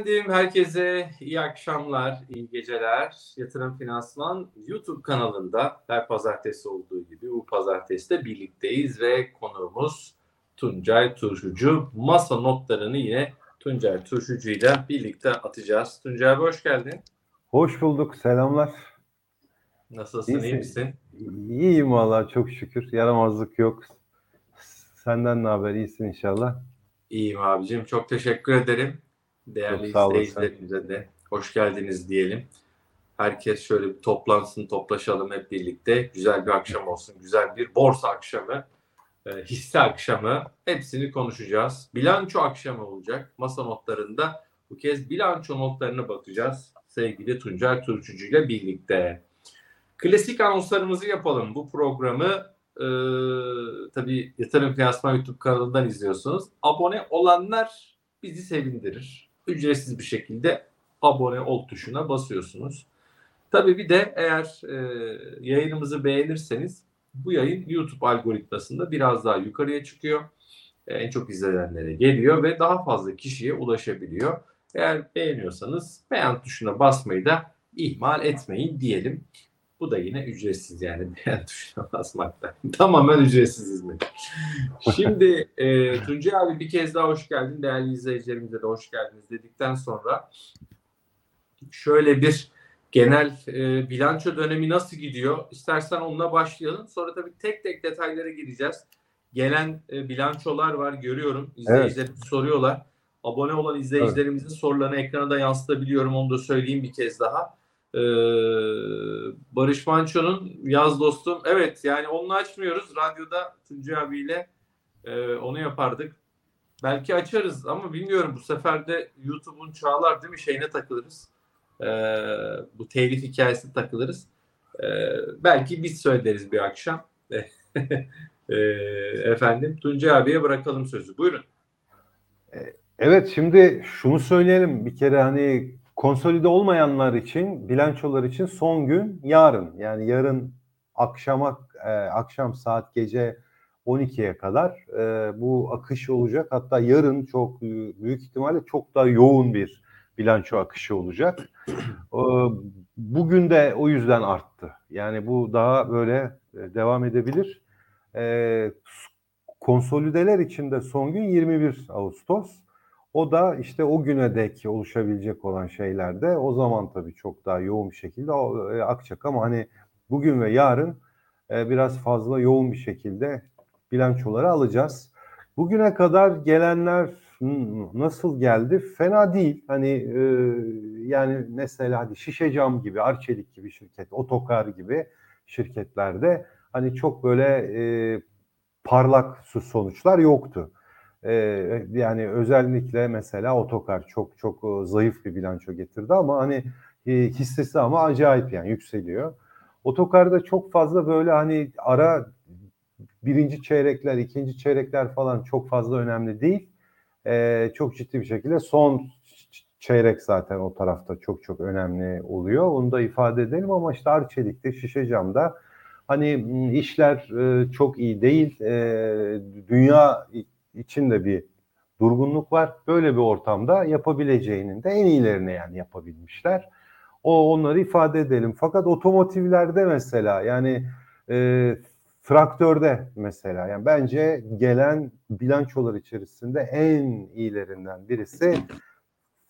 Efendim herkese iyi akşamlar, iyi geceler. Yatırım Finansman YouTube kanalında her pazartesi olduğu gibi bu pazartesi de birlikteyiz ve konuğumuz Tuncay Turşucu. Masa notlarını yine Tuncay Turşucu ile birlikte atacağız. Tuncay abi hoş geldin. Hoş bulduk, selamlar. Nasılsın, İyisin. iyi misin? İyiyim valla çok şükür. Yaramazlık yok. Senden ne haber? İyisin inşallah. İyiyim abicim. Çok teşekkür ederim. Değerli izleyicilerimize de hoş geldiniz diyelim. Herkes şöyle bir toplansın, toplaşalım hep birlikte. Güzel bir akşam olsun. Güzel bir borsa akşamı, e, hisse akşamı. Hepsini konuşacağız. Bilanço akşamı olacak. Masa notlarında bu kez bilanço notlarına bakacağız. Sevgili Tuncay Turçucu ile birlikte. Klasik anonslarımızı yapalım. Bu programı e, tabii Yatırım Finansman YouTube kanalından izliyorsunuz. Abone olanlar bizi sevindirir ücretsiz bir şekilde abone ol tuşuna basıyorsunuz. Tabii bir de eğer e, yayınımızı beğenirseniz bu yayın YouTube algoritmasında biraz daha yukarıya çıkıyor. E, en çok izlenenlere geliyor ve daha fazla kişiye ulaşabiliyor. Eğer beğeniyorsanız beğen tuşuna basmayı da ihmal etmeyin diyelim. Bu da yine ücretsiz yani beğen tuşuna basmakta. Tamamen ücretsiz hizmet. Şimdi e, Tuncay abi bir kez daha hoş geldin. Değerli izleyicilerimize de hoş geldiniz dedikten sonra şöyle bir genel e, bilanço dönemi nasıl gidiyor? İstersen onunla başlayalım. Sonra tabii tek tek detaylara gireceğiz. Gelen e, bilançolar var görüyorum. İzleyiciler evet. soruyorlar. Abone olan izleyicilerimizin evet. sorularını ekrana da yansıtabiliyorum. Onu da söyleyeyim bir kez daha. Ee, Barış Manço'nun yaz dostum. Evet yani onu açmıyoruz. Radyoda Tuncay abiyle e, onu yapardık. Belki açarız ama bilmiyorum bu sefer de YouTube'un çağlar değil mi şeyine takılırız. Ee, bu telif hikayesine takılırız. Ee, belki biz söyleriz bir akşam. ee, efendim Tuncay abiye bırakalım sözü. Buyurun. Evet şimdi şunu söyleyelim bir kere hani konsolide olmayanlar için, bilançolar için son gün yarın. Yani yarın akşama e, akşam saat gece 12'ye kadar e, bu akış olacak. Hatta yarın çok büyük ihtimalle çok daha yoğun bir bilanço akışı olacak. E, bugün de o yüzden arttı. Yani bu daha böyle e, devam edebilir. E, konsolideler için de son gün 21 Ağustos. O da işte o güne dek oluşabilecek olan şeylerde o zaman tabii çok daha yoğun bir şekilde e, akacak ama hani bugün ve yarın e, biraz fazla yoğun bir şekilde bilançoları alacağız. Bugüne kadar gelenler nasıl geldi? Fena değil. Hani e, yani mesela hadi şişe cam gibi, Arçelik gibi şirket, Otokar gibi şirketlerde hani çok böyle e, parlak sonuçlar yoktu. Ee, yani özellikle mesela Otokar çok çok e, zayıf bir bilanço getirdi ama hani e, hissesi ama acayip yani yükseliyor. Otokarda çok fazla böyle hani ara birinci çeyrekler, ikinci çeyrekler falan çok fazla önemli değil. Ee, çok ciddi bir şekilde son çeyrek zaten o tarafta çok çok önemli oluyor. Onu da ifade edelim ama işte Arçelik'te, Şişe Cam'da hani işler e, çok iyi değil. E, dünya içinde bir durgunluk var. Böyle bir ortamda yapabileceğinin de en iyilerini yani yapabilmişler. O onları ifade edelim. Fakat otomotivlerde mesela yani e, traktörde mesela yani bence gelen bilançolar içerisinde en iyilerinden birisi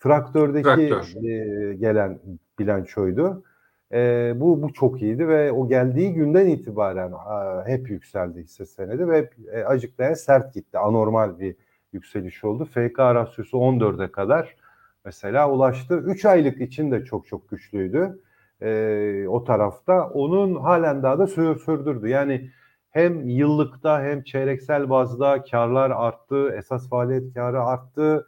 traktördeki Traktör. e, gelen bilançoydu. E, bu bu çok iyiydi ve o geldiği günden itibaren a, hep yükseldi hisse senedi ve hep e, acıklayan sert gitti. Anormal bir yükseliş oldu. FK rasyosu 14'e kadar mesela ulaştı. 3 aylık için de çok çok güçlüydü e, o tarafta. Onun halen daha da sür, sürdürdü. Yani hem yıllıkta hem çeyreksel bazda karlar arttı, esas faaliyet karı arttı.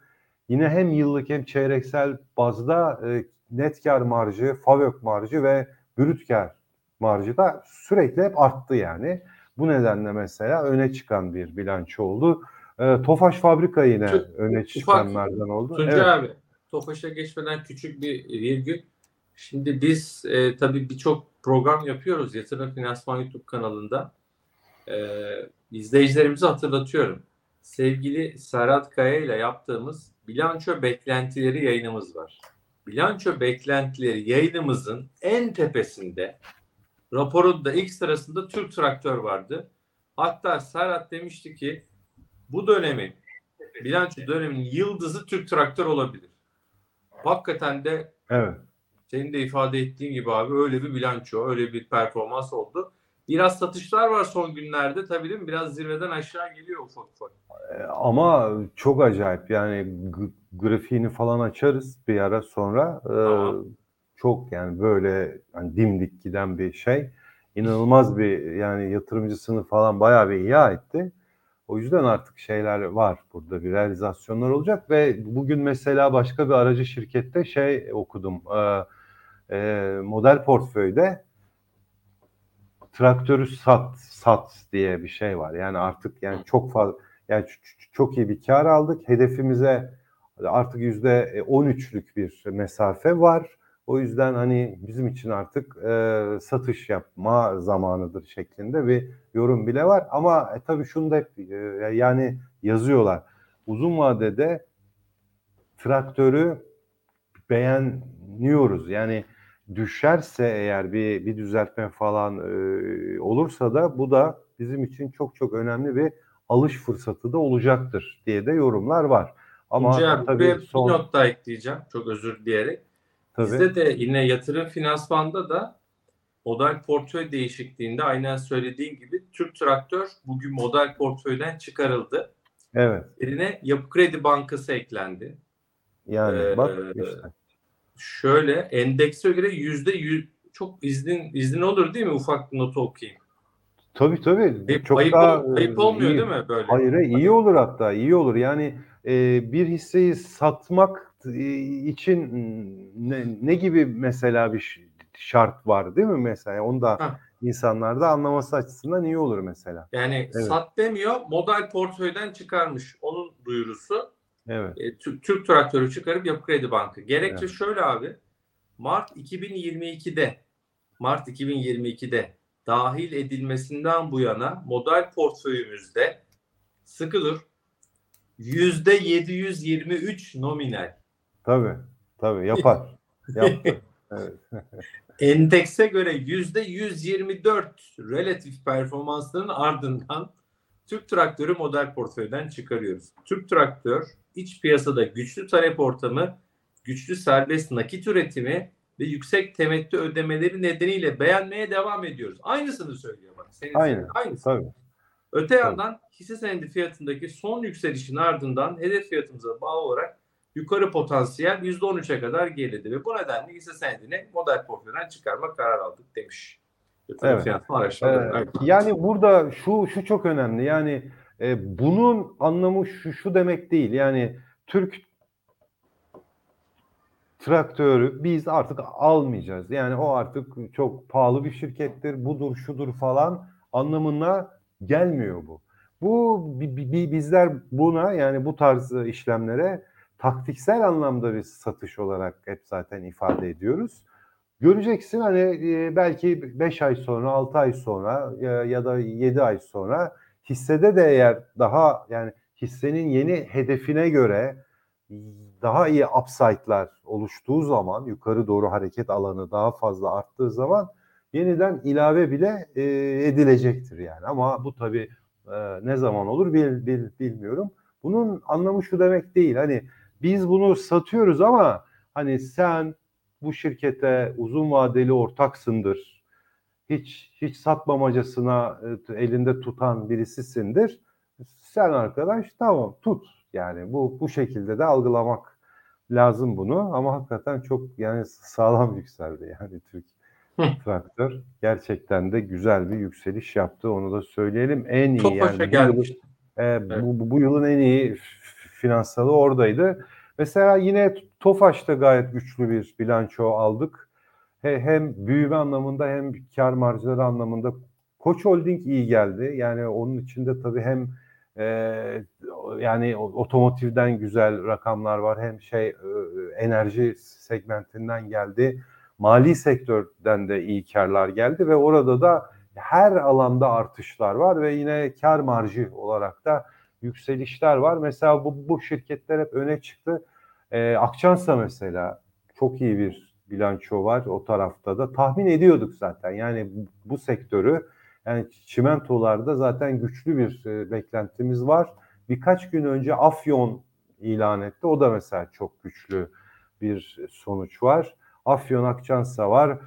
Yine hem yıllık hem çeyreksel bazda e, net kar marjı, FAVÖK marjı ve brüt kar marjı da sürekli hep arttı yani. Bu nedenle mesela öne çıkan bir bilanço oldu. E, Tofaş fabrika yine Çok, öne çıkanlardan oldu. Tuncay evet. abi, Tofaş'a geçmeden küçük bir virgül. Şimdi biz e, tabii birçok program yapıyoruz Yatırım Finansman YouTube kanalında. E, izleyicilerimizi hatırlatıyorum. sevgili Serhat Kaya ile yaptığımız bilanço beklentileri yayınımız var. Bilanço beklentileri yayınımızın en tepesinde raporun da ilk sırasında Türk Traktör vardı. Hatta Serhat demişti ki bu dönemin bilanço döneminin yıldızı Türk Traktör olabilir. Hakikaten de Evet. senin de ifade ettiğin gibi abi öyle bir bilanço, öyle bir performans oldu. Biraz satışlar var son günlerde tabii değil mi? Biraz zirveden aşağı geliyor ufak ufak. Ama çok acayip yani grafiğini falan açarız bir ara sonra. Ee, Tamam. çok yani böyle hani dimdik giden bir şey. İnanılmaz bir yani yatırımcısını falan bayağı bir ihya etti. O yüzden artık şeyler var burada bir realizasyonlar olacak ve bugün mesela başka bir aracı şirkette şey okudum. Ee, e, model portföyde traktörü sat sat diye bir şey var. Yani artık yani çok fazla yani çok iyi bir kar aldık. Hedefimize artık yüzde 13'lük bir mesafe var. O yüzden hani bizim için artık e, satış yapma zamanıdır şeklinde bir yorum bile var. Ama e, tabii şunu da hep e, yani yazıyorlar. Uzun vadede traktörü beğeniyoruz. Yani düşerse eğer bir bir düzeltme falan e, olursa da bu da bizim için çok çok önemli bir alış fırsatı da olacaktır diye de yorumlar var. Ama Ama abi, tabii buraya son bir not daha ekleyeceğim. Çok özür dileyerek. tabii Bizde de yine yatırım finansmanda da model portföy değişikliğinde aynen söylediğin gibi Türk Traktör bugün model portföyden çıkarıldı. evet Yerine Yapı Kredi Bankası eklendi. yani Ee, bak işte Şöyle endekse göre yüzde yüz çok iznin izni olur değil mi? Ufak bir notu okuyayım. tabii tabii Ayıp, çok ayıp, daha ayıp e, olmuyor iyi. değil mi böyle? Hayır iyi olur hatta iyi olur. Yani e, bir hisseyi satmak için ne, ne gibi mesela bir şart var değil mi mesela? Onu da insanlar da anlaması açısından iyi olur mesela. Yani Evet. sat demiyor, model portföyden çıkarmış. Onun duyurusu. Evet. E, Türk, Türk traktörü çıkarıp Yapı Kredi Bankı. Gerekçe Evet. şöyle abi. Mart 2022'de Mart 2022'de dahil edilmesinden bu yana model portföyümüzde sıkı dur yüzde 723 nominal. Tabii. Tabii yapar. Yaptı. Evet. Endekse göre yüzde 124 relatif performansların ardından Türk Traktörü model portföyden çıkarıyoruz. Türk Traktör iç piyasada güçlü talep ortamı, güçlü serbest nakit üretimi ve yüksek temettü ödemeleri nedeniyle beğenmeye devam ediyoruz. Aynısını söylüyor bak. Senin söylediğin Aynısı. Tabii. Öte yandan hisse senedi fiyatındaki son yükselişin ardından hedef fiyatımıza bağlı olarak yukarı potansiyel %13'e kadar geriledi ve bu nedenle hisse senedini model portföyden çıkarma karar aldık demiş. Evet. Ee, Evet. yani burada şu şu çok önemli. Yani e, bunun anlamı şu şu demek değil. Yani Türk traktörü biz artık almayacağız. Yani o artık çok pahalı bir şirkettir. Budur, şudur falan anlamına gelmiyor bu. Bu bi- bi- bi- bizler buna yani bu tarz işlemlere taktiksel anlamda bir satış olarak hep zaten ifade ediyoruz. Göreceksin hani e, belki 5 ay sonra, 6 ay sonra ya, ya da 7 ay sonra hissede de eğer daha yani hissenin yeni hedefine göre daha iyi upside'lar oluştuğu zaman yukarı doğru hareket alanı daha fazla arttığı zaman yeniden ilave bile e, edilecektir yani. Ama bu tabii e, ne zaman olur bil, bil, bilmiyorum. Bunun anlamı şu demek değil. Hani biz bunu satıyoruz ama hani sen bu şirkete uzun vadeli ortaksındır. Hiç hiç satmamacasına e, elinde tutan birisisindir. Sen arkadaş tamam tut. Yani bu bu şekilde de algılamak lazım bunu ama hakikaten çok yani sağlam yükseldi yani Türk traktör gerçekten de güzel bir yükseliş yaptı onu da söyleyelim en iyi Tofaş'a yani bu, yılın, gelmiş. e, bu, bu, bu yılın en iyi finansalı oradaydı. Mesela yine Tofaş'ta gayet güçlü bir bilanço aldık. He- Hem büyüme anlamında hem kar marjları anlamında Koç Holding iyi geldi. Yani onun içinde tabii hem e, yani otomotivden güzel rakamlar var hem şey e, enerji segmentinden geldi. Mali sektörden de iyi karlar geldi ve orada da her alanda artışlar var ve yine kar marjı olarak da yükselişler var. Mesela bu, bu şirketler hep öne çıktı. Ee, Akçansa mesela çok iyi bir bilanço var o tarafta da. Tahmin ediyorduk zaten yani bu, sektörü yani çimentolarda zaten güçlü bir e, beklentimiz var. Birkaç gün önce Afyon ilan etti. O da mesela çok güçlü bir sonuç var. Afyon Akçansa var.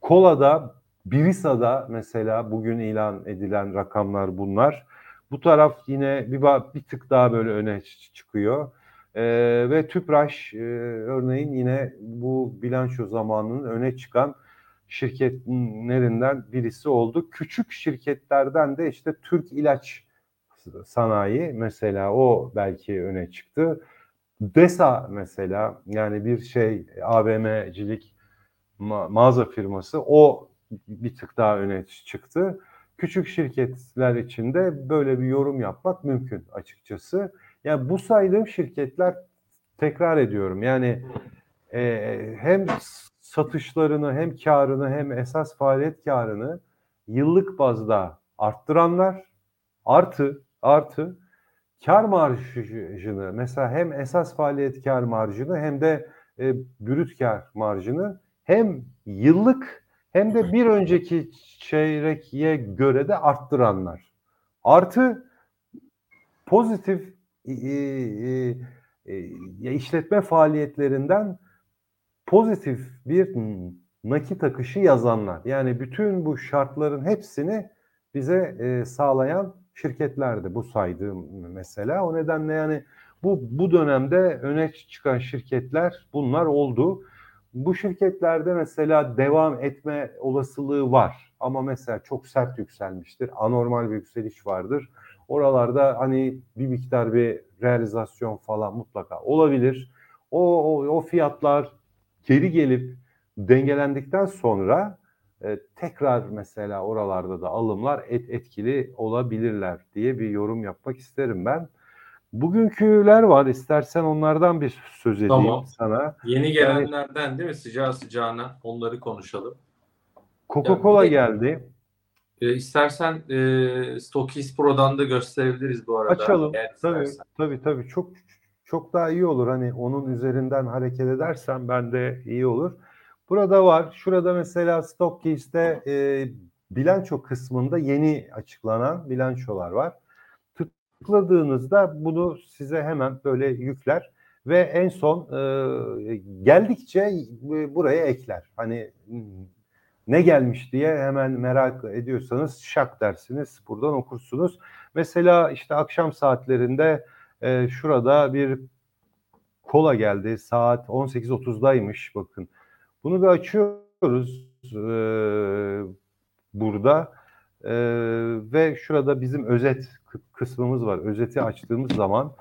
Kola'da, Birisa'da mesela bugün ilan edilen rakamlar bunlar. Bu taraf yine bir, bir tık daha böyle öne çıkıyor. Ee, ve Tüpraş e, örneğin yine bu bilanço zamanının öne çıkan şirketlerinden birisi oldu. Küçük şirketlerden de işte Türk İlaç Sanayi mesela o belki öne çıktı. DESA mesela yani bir şey AVM'cilik ma- mağaza firması o bir tık daha öne çıktı. Küçük şirketler için de böyle bir yorum yapmak mümkün açıkçası. Yani bu saydığım şirketler tekrar ediyorum yani e, hem satışlarını hem karını hem esas faaliyet karını yıllık bazda arttıranlar artı artı kar marjını mesela hem esas faaliyet kar marjını hem de e, brüt kar marjını hem yıllık hem de bir önceki çeyrekiye göre de arttıranlar. Artı pozitif e, e, e, işletme faaliyetlerinden pozitif bir nakit akışı yazanlar. Yani bütün bu şartların hepsini bize e, sağlayan şirketlerdi bu saydığım mesela. O nedenle yani bu bu dönemde öne çıkan şirketler bunlar oldu. Bu şirketlerde mesela devam etme olasılığı var. Ama mesela çok sert yükselmiştir. Anormal bir yükseliş vardır. Oralarda hani bir miktar bir realizasyon falan mutlaka olabilir. O, o, o fiyatlar geri gelip dengelendikten sonra e, tekrar mesela oralarda da alımlar et, etkili olabilirler diye bir yorum yapmak isterim ben. Bugünküler var. İstersen onlardan bir söz edeyim tamam. sana. Yeni gelenlerden yani, değil mi? Sıcağı sıcağına onları konuşalım. Coca-Cola yani, geldi. E, istersen e, Stokis Pro'dan da gösterebiliriz bu arada. Açalım. Tabii, tabii tabii. Çok çok daha iyi olur. Hani onun üzerinden hareket edersen ben de iyi olur. Burada var. Şurada mesela Stockkeys'te e, bilanço kısmında yeni açıklanan bilançolar var. Tıkladığınızda bunu size hemen böyle yükler ve en son e, geldikçe buraya ekler. Hani ne gelmiş diye hemen merak ediyorsanız şak dersiniz buradan okursunuz. Mesela işte akşam saatlerinde e, şurada bir kola geldi saat 18.30'daymış bakın. Bunu bir açıyoruz e, burada e, ve şurada bizim özet kısmımız var. Özeti açtığımız zaman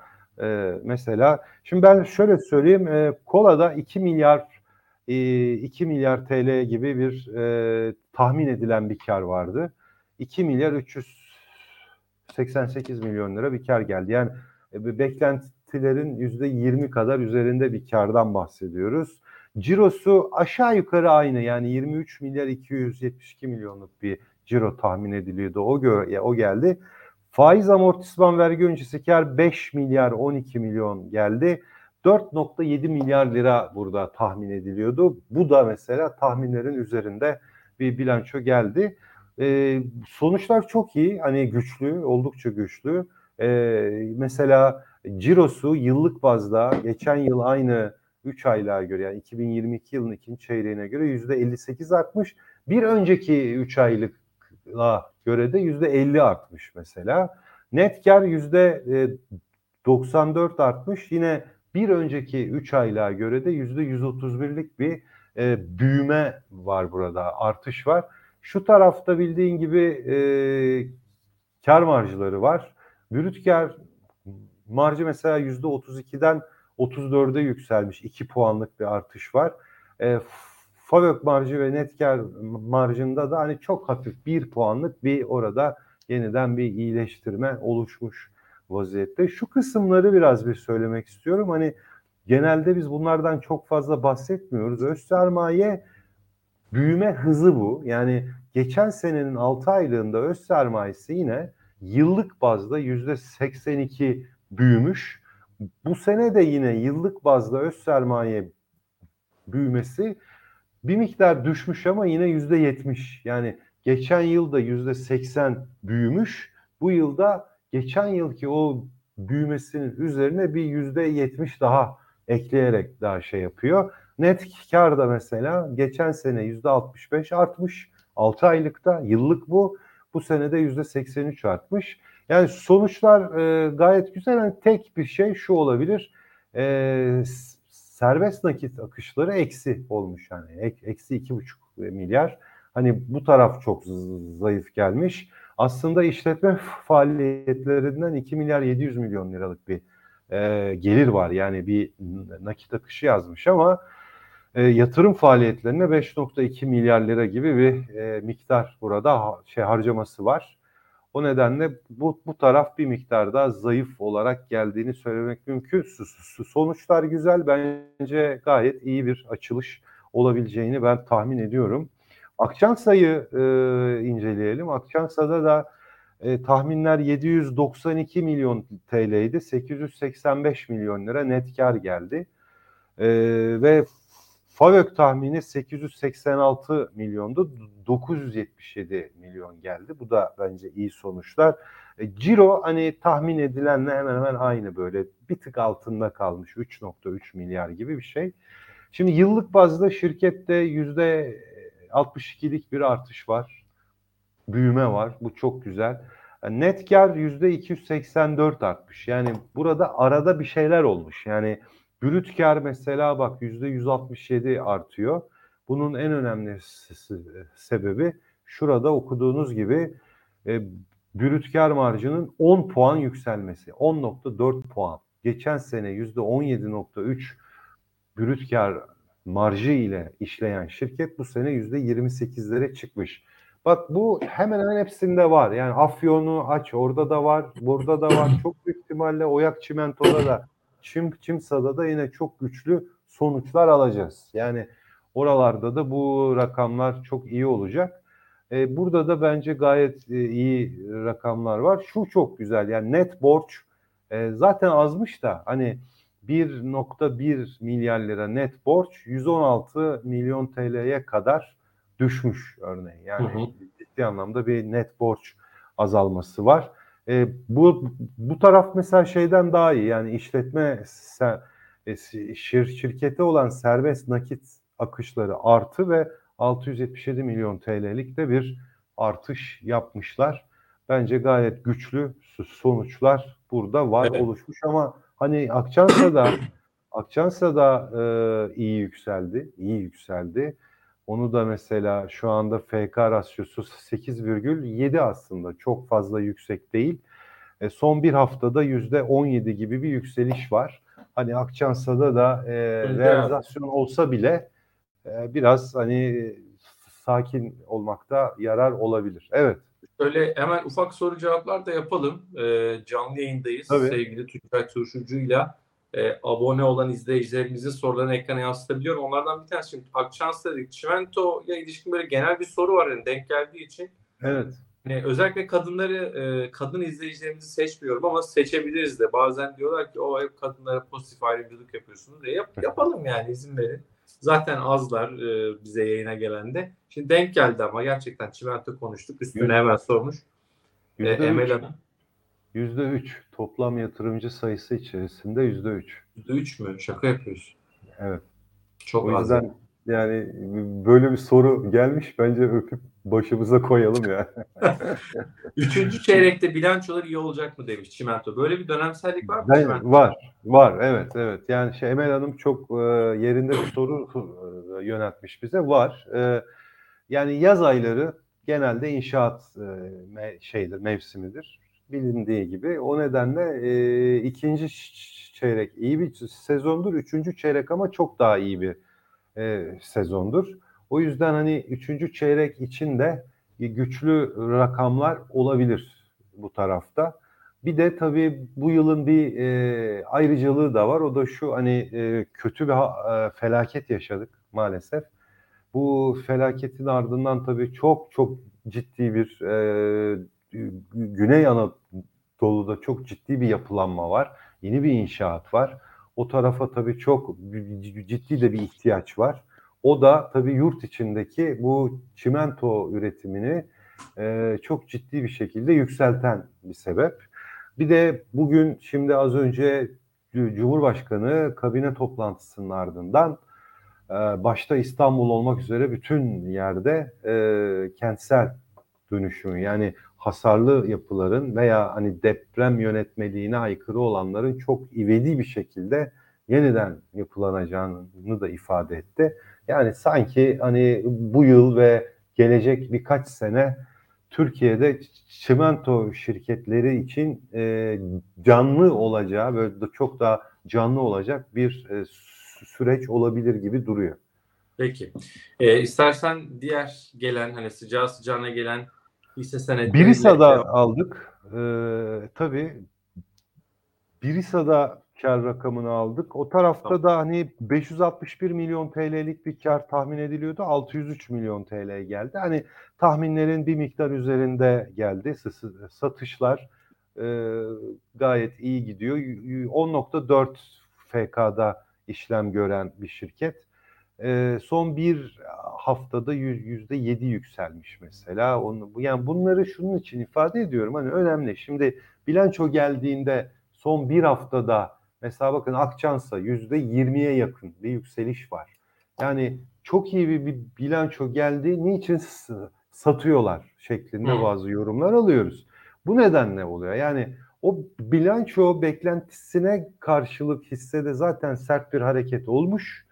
e, mesela şimdi ben şöyle söyleyeyim e, kolada 2 milyar e, 2 milyar TL gibi bir e, tahmin edilen bir kar vardı. 2 milyar 388 milyon lira bir kar geldi. Yani e, beklentilerin yüzde 20 kadar üzerinde bir kardan bahsediyoruz. Cirosu aşağı yukarı aynı yani 23 milyar 272 milyonluk bir ciro tahmin ediliyordu. O gö o geldi. Faiz amortisman vergi öncesi kar 5 milyar 12 milyon geldi. 4.7 milyar lira burada tahmin ediliyordu. Bu da mesela tahminlerin üzerinde bir bilanço geldi. Ee, sonuçlar çok iyi. Hani güçlü, oldukça güçlü. Ee, mesela cirosu yıllık bazda geçen yıl aynı 3 aylığa göre yani 2022 yılının ikinci çeyreğine göre yüzde 58 artmış. Bir önceki 3 aylıkla göre de yüzde 50 artmış mesela. Net kar yüzde 94 artmış. Yine bir önceki 3 aylığa göre de yüzde 131'lik bir e, büyüme var burada, artış var. Şu tarafta bildiğin gibi e, kar marjları var. Brüt kar marjı mesela yüzde 32'den 34'e yükselmiş. 2 puanlık bir artış var. E, FAVÖK marjı ve net kar marjında da hani çok hafif 1 puanlık bir orada yeniden bir iyileştirme oluşmuş vaziyette. Şu kısımları biraz bir söylemek istiyorum. Hani genelde biz bunlardan çok fazla bahsetmiyoruz. Öz sermaye büyüme hızı bu. Yani geçen senenin 6 aylığında öz sermayesi yine yıllık bazda yüzde 82 büyümüş. Bu sene de yine yıllık bazda öz sermaye büyümesi bir miktar düşmüş ama yine yüzde 70. Yani geçen yılda yüzde 80 büyümüş. Bu yılda geçen yılki o büyümesinin üzerine bir yüzde 70 daha ekleyerek daha şey yapıyor. Net kar da mesela geçen sene yüzde 65 artmış. 6 aylıkta yıllık bu. Bu senede yüzde 83 artmış. Yani sonuçlar e, gayet güzel. Yani tek bir şey şu olabilir. E, serbest nakit akışları eksi olmuş yani. Ek, eksi iki buçuk milyar. Hani bu taraf çok zayıf gelmiş. Aslında işletme faaliyetlerinden 2 milyar 700 milyon liralık bir e, gelir var. Yani bir nakit akışı yazmış ama e, yatırım faaliyetlerine 5.2 milyar lira gibi bir e, miktar burada şey harcaması var. O nedenle bu, bu taraf bir miktar daha zayıf olarak geldiğini söylemek mümkün. Sonuçlar güzel. Bence gayet iyi bir açılış olabileceğini ben tahmin ediyorum. Akçansa'yı e, inceleyelim. Akçansa'da da e, tahminler 792 milyon TL'ydi. 885 milyon lira net kar geldi. E, ve FAVÖK tahmini 886 milyondu. 977 milyon geldi. Bu da bence iyi sonuçlar. E, Ciro hani tahmin edilenle hemen hemen aynı böyle bir tık altında kalmış 3.3 milyar gibi bir şey. Şimdi yıllık bazda şirkette yüzde 62'lik bir artış var. Büyüme var. Bu çok güzel. Net kar yüzde 284 artmış. Yani burada arada bir şeyler olmuş. Yani brüt mesela bak yüzde 167 artıyor. Bunun en önemli sebebi şurada okuduğunuz gibi e, brüt marjının 10 puan yükselmesi. 10.4 puan. Geçen sene yüzde 17.3 brüt kar marjı ile işleyen şirket bu sene yüzde 28'lere çıkmış. Bak bu hemen hemen hepsinde var. Yani Afyon'u aç orada da var, burada da var. Çok büyük ihtimalle Oyak Çimento'da da, Çim, Çimsa'da da yine çok güçlü sonuçlar alacağız. Yani oralarda da bu rakamlar çok iyi olacak. Ee, burada da bence gayet e, iyi rakamlar var. Şu çok güzel yani net borç e, zaten azmış da hani 1.1 milyar lira net borç 116 milyon TL'ye kadar düşmüş örneğin. Yani hı hı. ciddi anlamda bir net borç azalması var. E, bu bu taraf mesela şeyden daha iyi. Yani işletme e, şir, şirkete olan serbest nakit akışları artı ve 677 milyon TL'lik de bir artış yapmışlar. Bence gayet güçlü sonuçlar burada var evet. oluşmuş ama Hani Akçansa'da Akçansa'da e, iyi yükseldi, iyi yükseldi. Onu da mesela şu anda FK rasyosu 8,7 aslında çok fazla yüksek değil. E, son bir haftada yüzde 17 gibi bir yükseliş var. Hani Akçansa'da da e, realizasyon olsa bile e, biraz hani sakin olmakta yarar olabilir. Evet. Şöyle hemen ufak soru cevaplar da yapalım. E, canlı yayındayız. Tabii. Sevgili Tuncay Turşucu'yla e, abone olan izleyicilerimizin sorularını ekrana yansıtabiliyorum. Onlardan bir tanesi şimdi Akçans dedik. Çimento'ya ilişkin böyle genel bir soru var yani denk geldiği için. Evet. Yani özellikle kadınları, e, kadın izleyicilerimizi seçmiyorum ama seçebiliriz de. Bazen diyorlar ki o hep kadınlara pozitif ayrımcılık yapıyorsunuz diye. Yap, yapalım yani izin verin. Zaten azlar e, bize yayına gelende. Şimdi denk geldi ama gerçekten çimento konuştuk. Üstüne hemen sormuş. E, Emel Hanım. Yüzde üç. Toplam yatırımcı sayısı içerisinde yüzde üç. Yüzde üç mü? Şaka yapıyorsun. Evet. Çok o yüzden az. yani böyle bir soru gelmiş bence öpüp başımıza koyalım ya. Üçüncü çeyrekte bilançolar iyi olacak mı demiş Çimento. Böyle bir dönemsellik var mı ben, Çimento? Var. Var evet evet. Yani şey Emel Hanım çok e, yerinde bir soru e, yöneltmiş bize. Var. E, yani yaz ayları genelde inşaat e, me, şeydir, mevsimidir. Bilindiği gibi. O nedenle e, ikinci çeyrek iyi bir sezondur. Üçüncü çeyrek ama çok daha iyi bir e, sezondur. O yüzden hani üçüncü çeyrek için de güçlü rakamlar olabilir bu tarafta. Bir de tabii bu yılın bir e, ayrıcalığı da var. O da şu hani e, kötü bir e, felaket yaşadık maalesef. Bu felaketin ardından tabii çok çok ciddi bir e, Güney Anadolu'da çok ciddi bir yapılanma var. Yeni bir inşaat var. O tarafa tabii çok ciddi de bir ihtiyaç var. O da tabii yurt içindeki bu çimento üretimini e, çok ciddi bir şekilde yükselten bir sebep. Bir de bugün şimdi az önce Cumhurbaşkanı kabine toplantısının ardından e, başta İstanbul olmak üzere bütün yerde e, kentsel dönüşüm yani hasarlı yapıların veya hani deprem yönetmeliğine aykırı olanların çok ivedi bir şekilde yeniden yapılanacağını da ifade etti. Yani sanki hani bu yıl ve gelecek birkaç sene Türkiye'de çimento şirketleri için e, canlı olacağı böyle çok daha canlı olacak bir e, süreç olabilir gibi duruyor. Peki. E, istersen diğer gelen hani sıcağı sıcağına gelen hisse senetleri... Birisa'da aldık. E, tabii Birisa'da kar rakamını aldık. O tarafta tamam. da hani 561 milyon TL'lik bir kar tahmin ediliyordu. 603 milyon TL geldi. Hani tahminlerin bir miktar üzerinde geldi. Satışlar e, gayet iyi gidiyor. 10.4 FK'da işlem gören bir şirket. E, son bir haftada yüzde yedi yükselmiş mesela. Onu, yani bunları şunun için ifade ediyorum. Hani önemli. Şimdi bilanço geldiğinde son bir haftada Mesela bakın Akçansa yüzde yirmiye yakın bir yükseliş var. Yani çok iyi bir, bir bilanço geldi. Niçin satıyorlar şeklinde Hı. bazı yorumlar alıyoruz. Bu nedenle oluyor. Yani o bilanço beklentisine karşılık hissede zaten sert bir hareket olmuş.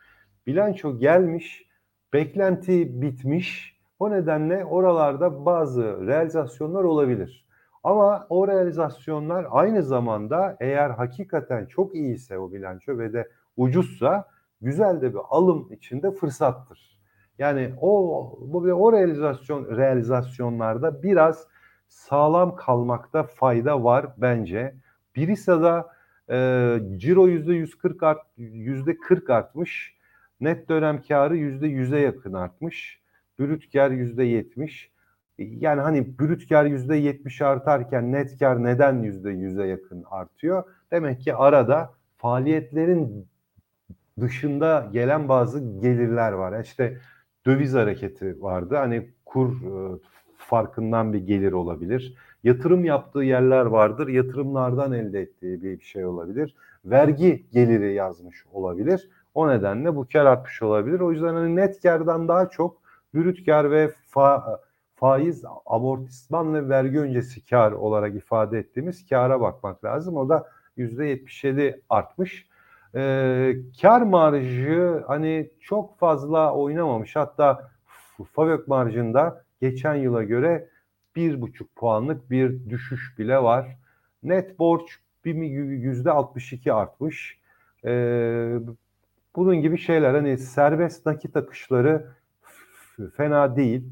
Bilanço gelmiş, beklenti bitmiş. O nedenle oralarda bazı realizasyonlar olabilir. Ama o realizasyonlar aynı zamanda eğer hakikaten çok iyiyse o bilanço ve de ucuzsa güzel de bir alım içinde fırsattır. Yani o bu o realizasyon realizasyonlarda biraz sağlam kalmakta fayda var bence. Birisa'da e, ciro yüzde 140 art, yüzde 40 artmış. Net dönem karı yüzde 100'e yakın artmış. Brüt kar yüzde 70. Yani hani brüt kar yüzde yetmiş artarken net kar neden yüzde yüze yakın artıyor? Demek ki arada faaliyetlerin dışında gelen bazı gelirler var. İşte döviz hareketi vardı. Hani kur e, farkından bir gelir olabilir. Yatırım yaptığı yerler vardır. Yatırımlardan elde ettiği bir şey olabilir. Vergi geliri yazmış olabilir. O nedenle bu kar artmış olabilir. O yüzden hani net kardan daha çok brüt kar ve fa faiz, amortisman ve vergi öncesi kar olarak ifade ettiğimiz kara bakmak lazım. O da %77 artmış. Ee, kar marjı hani çok fazla oynamamış. Hatta FAVÖK marjında geçen yıla göre bir buçuk puanlık bir düşüş bile var. Net borç yüzde 62 artmış. Ee, bunun gibi şeyler hani serbest nakit akışları fena değil.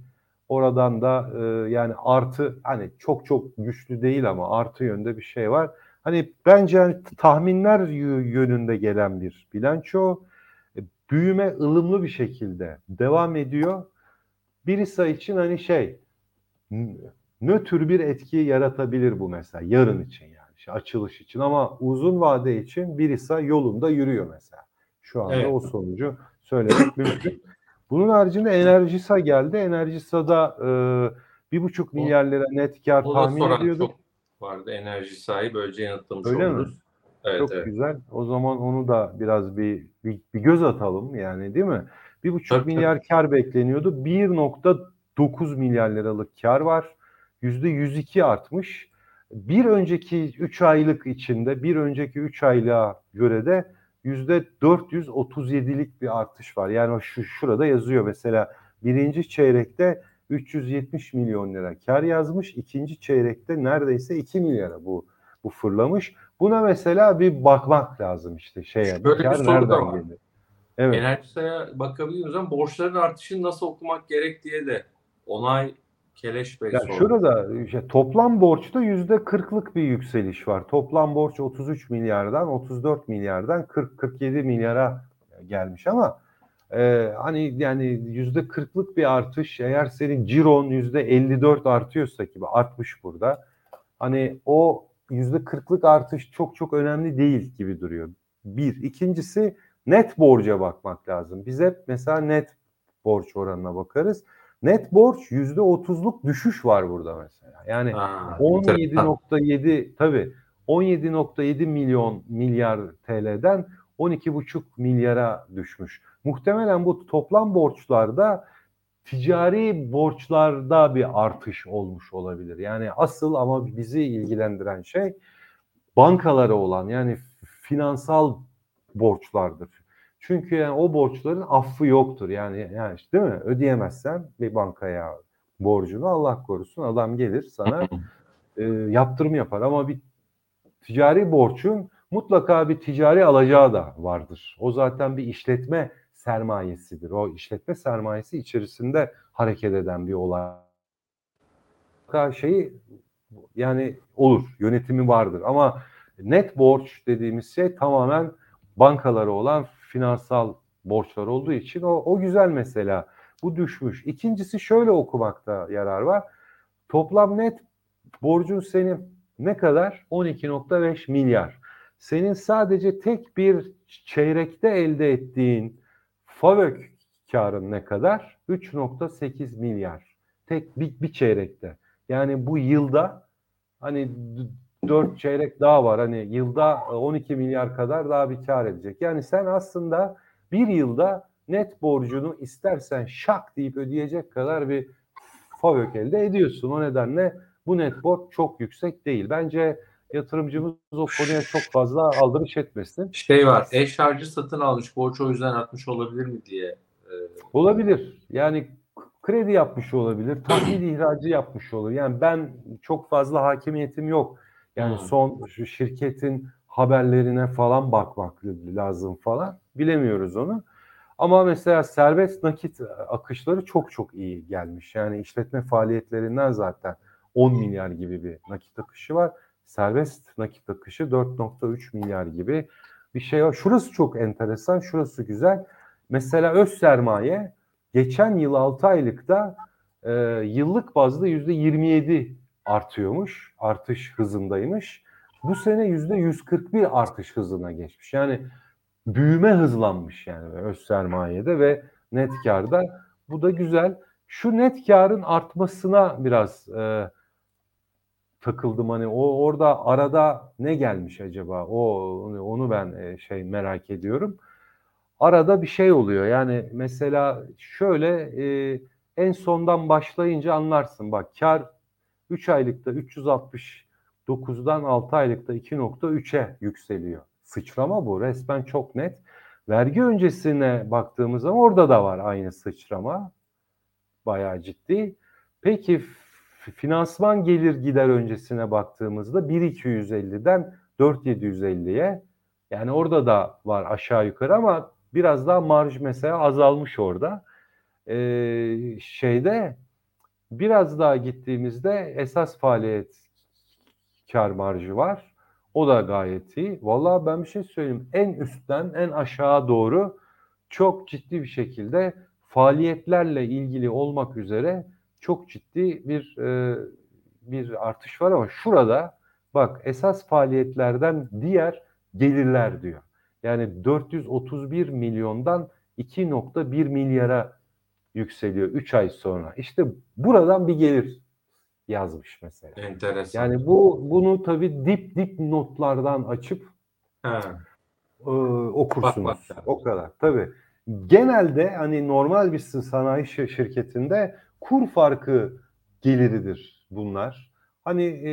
Oradan da e, yani artı hani çok çok güçlü değil ama artı yönde bir şey var. Hani bence hani tahminler yönünde gelen bir bilanço. E, büyüme ılımlı bir şekilde devam ediyor. Birisa için hani şey nötr bir etki yaratabilir bu mesela yarın için yani açılış için ama uzun vade için Birisa yolunda yürüyor mesela. Şu anda evet. o sonucu söylemek mümkün. Bunun haricinde Enerjisa geldi. Enerjisa'da e, bir buçuk milyar lira net kar o tahmin ediyorduk. Çok vardı enerji sahibi böylece yanıtlamış Öyle oluruz. Mi? Evet, çok evet. güzel. O zaman onu da biraz bir, bir, bir göz atalım yani değil mi? Bir buçuk milyar kar bekleniyordu. 1.9 milyar liralık kar var. Yüzde 102 artmış. Bir önceki 3 aylık içinde bir önceki 3 aylığa göre de 437'lik bir artış var. Yani şu şurada yazıyor mesela birinci çeyrekte 370 milyon lira kar yazmış. ikinci çeyrekte neredeyse 2 milyara bu bu fırlamış. Buna mesela bir bakmak lazım işte şeye. Böyle kar bir soru da var. Gelir? Evet. Enerjisa'ya bakabiliyoruz ama borçların artışını nasıl okumak gerek diye de onay Keleş Bey ya Şurada işte toplam borçta yüzde kırklık bir yükseliş var. Toplam borç 33 milyardan 34 milyardan 40-47 milyara gelmiş ama Ee, hani yani yüzde kırklık bir artış eğer senin ciron yüzde 54 artıyorsa gibi artmış burada. Hani o yüzde kırklık artış çok çok önemli değil gibi duruyor. Bir. ikincisi net borca bakmak lazım. Biz hep mesela net borç oranına bakarız. Net borç yüzde otuzluk düşüş var burada mesela. Yani 17.7 tabi 17.7 milyon milyar TL'den 12,5 milyara düşmüş. Muhtemelen bu toplam borçlarda ticari borçlarda bir artış olmuş olabilir. Yani asıl ama bizi ilgilendiren şey bankalara olan yani finansal borçlardır. Çünkü yani o borçların affı yoktur. Yani yani işte değil mi? Ödeyemezsen bir bankaya borcunu Allah korusun adam gelir sana e, yaptırım yapar ama bir ticari borçun mutlaka bir ticari alacağı da vardır. O zaten bir işletme sermayesidir. O işletme sermayesi içerisinde hareket eden bir olay. Şeyi yani olur, yönetimi vardır ama net borç dediğimiz şey tamamen bankalara olan finansal borçlar olduğu için o, o güzel mesela. Bu düşmüş. İkincisi şöyle okumakta yarar var. Toplam net borcun senin ne kadar? 12.5 milyar. Senin sadece tek bir çeyrekte elde ettiğin FAVÖK karın ne kadar? 3.8 milyar. Tek bir, bir çeyrekte. Yani bu yılda hani 4 çeyrek daha var. Hani yılda 12 milyar kadar daha bir kar edecek. Yani sen aslında bir yılda net borcunu istersen şak deyip ödeyecek kadar bir FAVÖK elde ediyorsun. O nedenle bu net borç çok yüksek değil. Bence yatırımcımız o konuya çok fazla aldırış etmesin. Şey var, eş harcı satın almış borç o yüzden atmış olabilir mi diye. E... Olabilir. Yani kredi yapmış olabilir, tahvil ihracı yapmış olur. Yani ben çok fazla hakimiyetim yok. Yani hmm. son şu şirketin haberlerine falan bakmak lazım falan. Bilemiyoruz onu. Ama mesela serbest nakit akışları çok çok iyi gelmiş. Yani işletme faaliyetlerinden zaten 10 milyar gibi bir nakit akışı var. Serbest nakit akışı 4.3 milyar gibi bir şey var. Şurası çok enteresan, şurası güzel. Mesela öz sermaye geçen yıl 6 aylıkta e, yıllık bazda %27 artıyormuş. Artış hızındaymış. Bu sene %141 artış hızına geçmiş. Yani büyüme hızlanmış yani öz sermayede ve net karda. Bu da güzel. Şu net karın artmasına biraz e, takıldım hani o orada arada ne gelmiş acaba o onu ben e, şey merak ediyorum arada bir şey oluyor yani mesela şöyle e, en sondan başlayınca anlarsın bak kar 3 aylıkta 369'dan 6 aylıkta 2.3'e yükseliyor. Sıçrama bu resmen çok net. Vergi öncesine baktığımız zaman orada da var aynı sıçrama. Bayağı ciddi. Peki finansman gelir gider öncesine baktığımızda 1.250'den 4.750'ye yani orada da var aşağı yukarı ama biraz daha marj mesela azalmış orada. Ee, şeyde biraz daha gittiğimizde esas faaliyet kar marjı var. O da gayet iyi. Vallahi ben bir şey söyleyeyim. En üstten en aşağı doğru çok ciddi bir şekilde faaliyetlerle ilgili olmak üzere çok ciddi bir e, bir artış var ama şurada bak esas faaliyetlerden diğer gelirler diyor. Yani 431 milyondan 2.1 milyara yükseliyor 3 ay sonra. İşte buradan bir gelir yazmış mesela. Enteresan. Yani bu bunu tabii dip dip notlardan açıp ha. e, okursunuz. Bak, bak. O kadar. Tabii. Genelde hani normal bir sanayi şirketinde kur farkı geliridir bunlar. Hani e,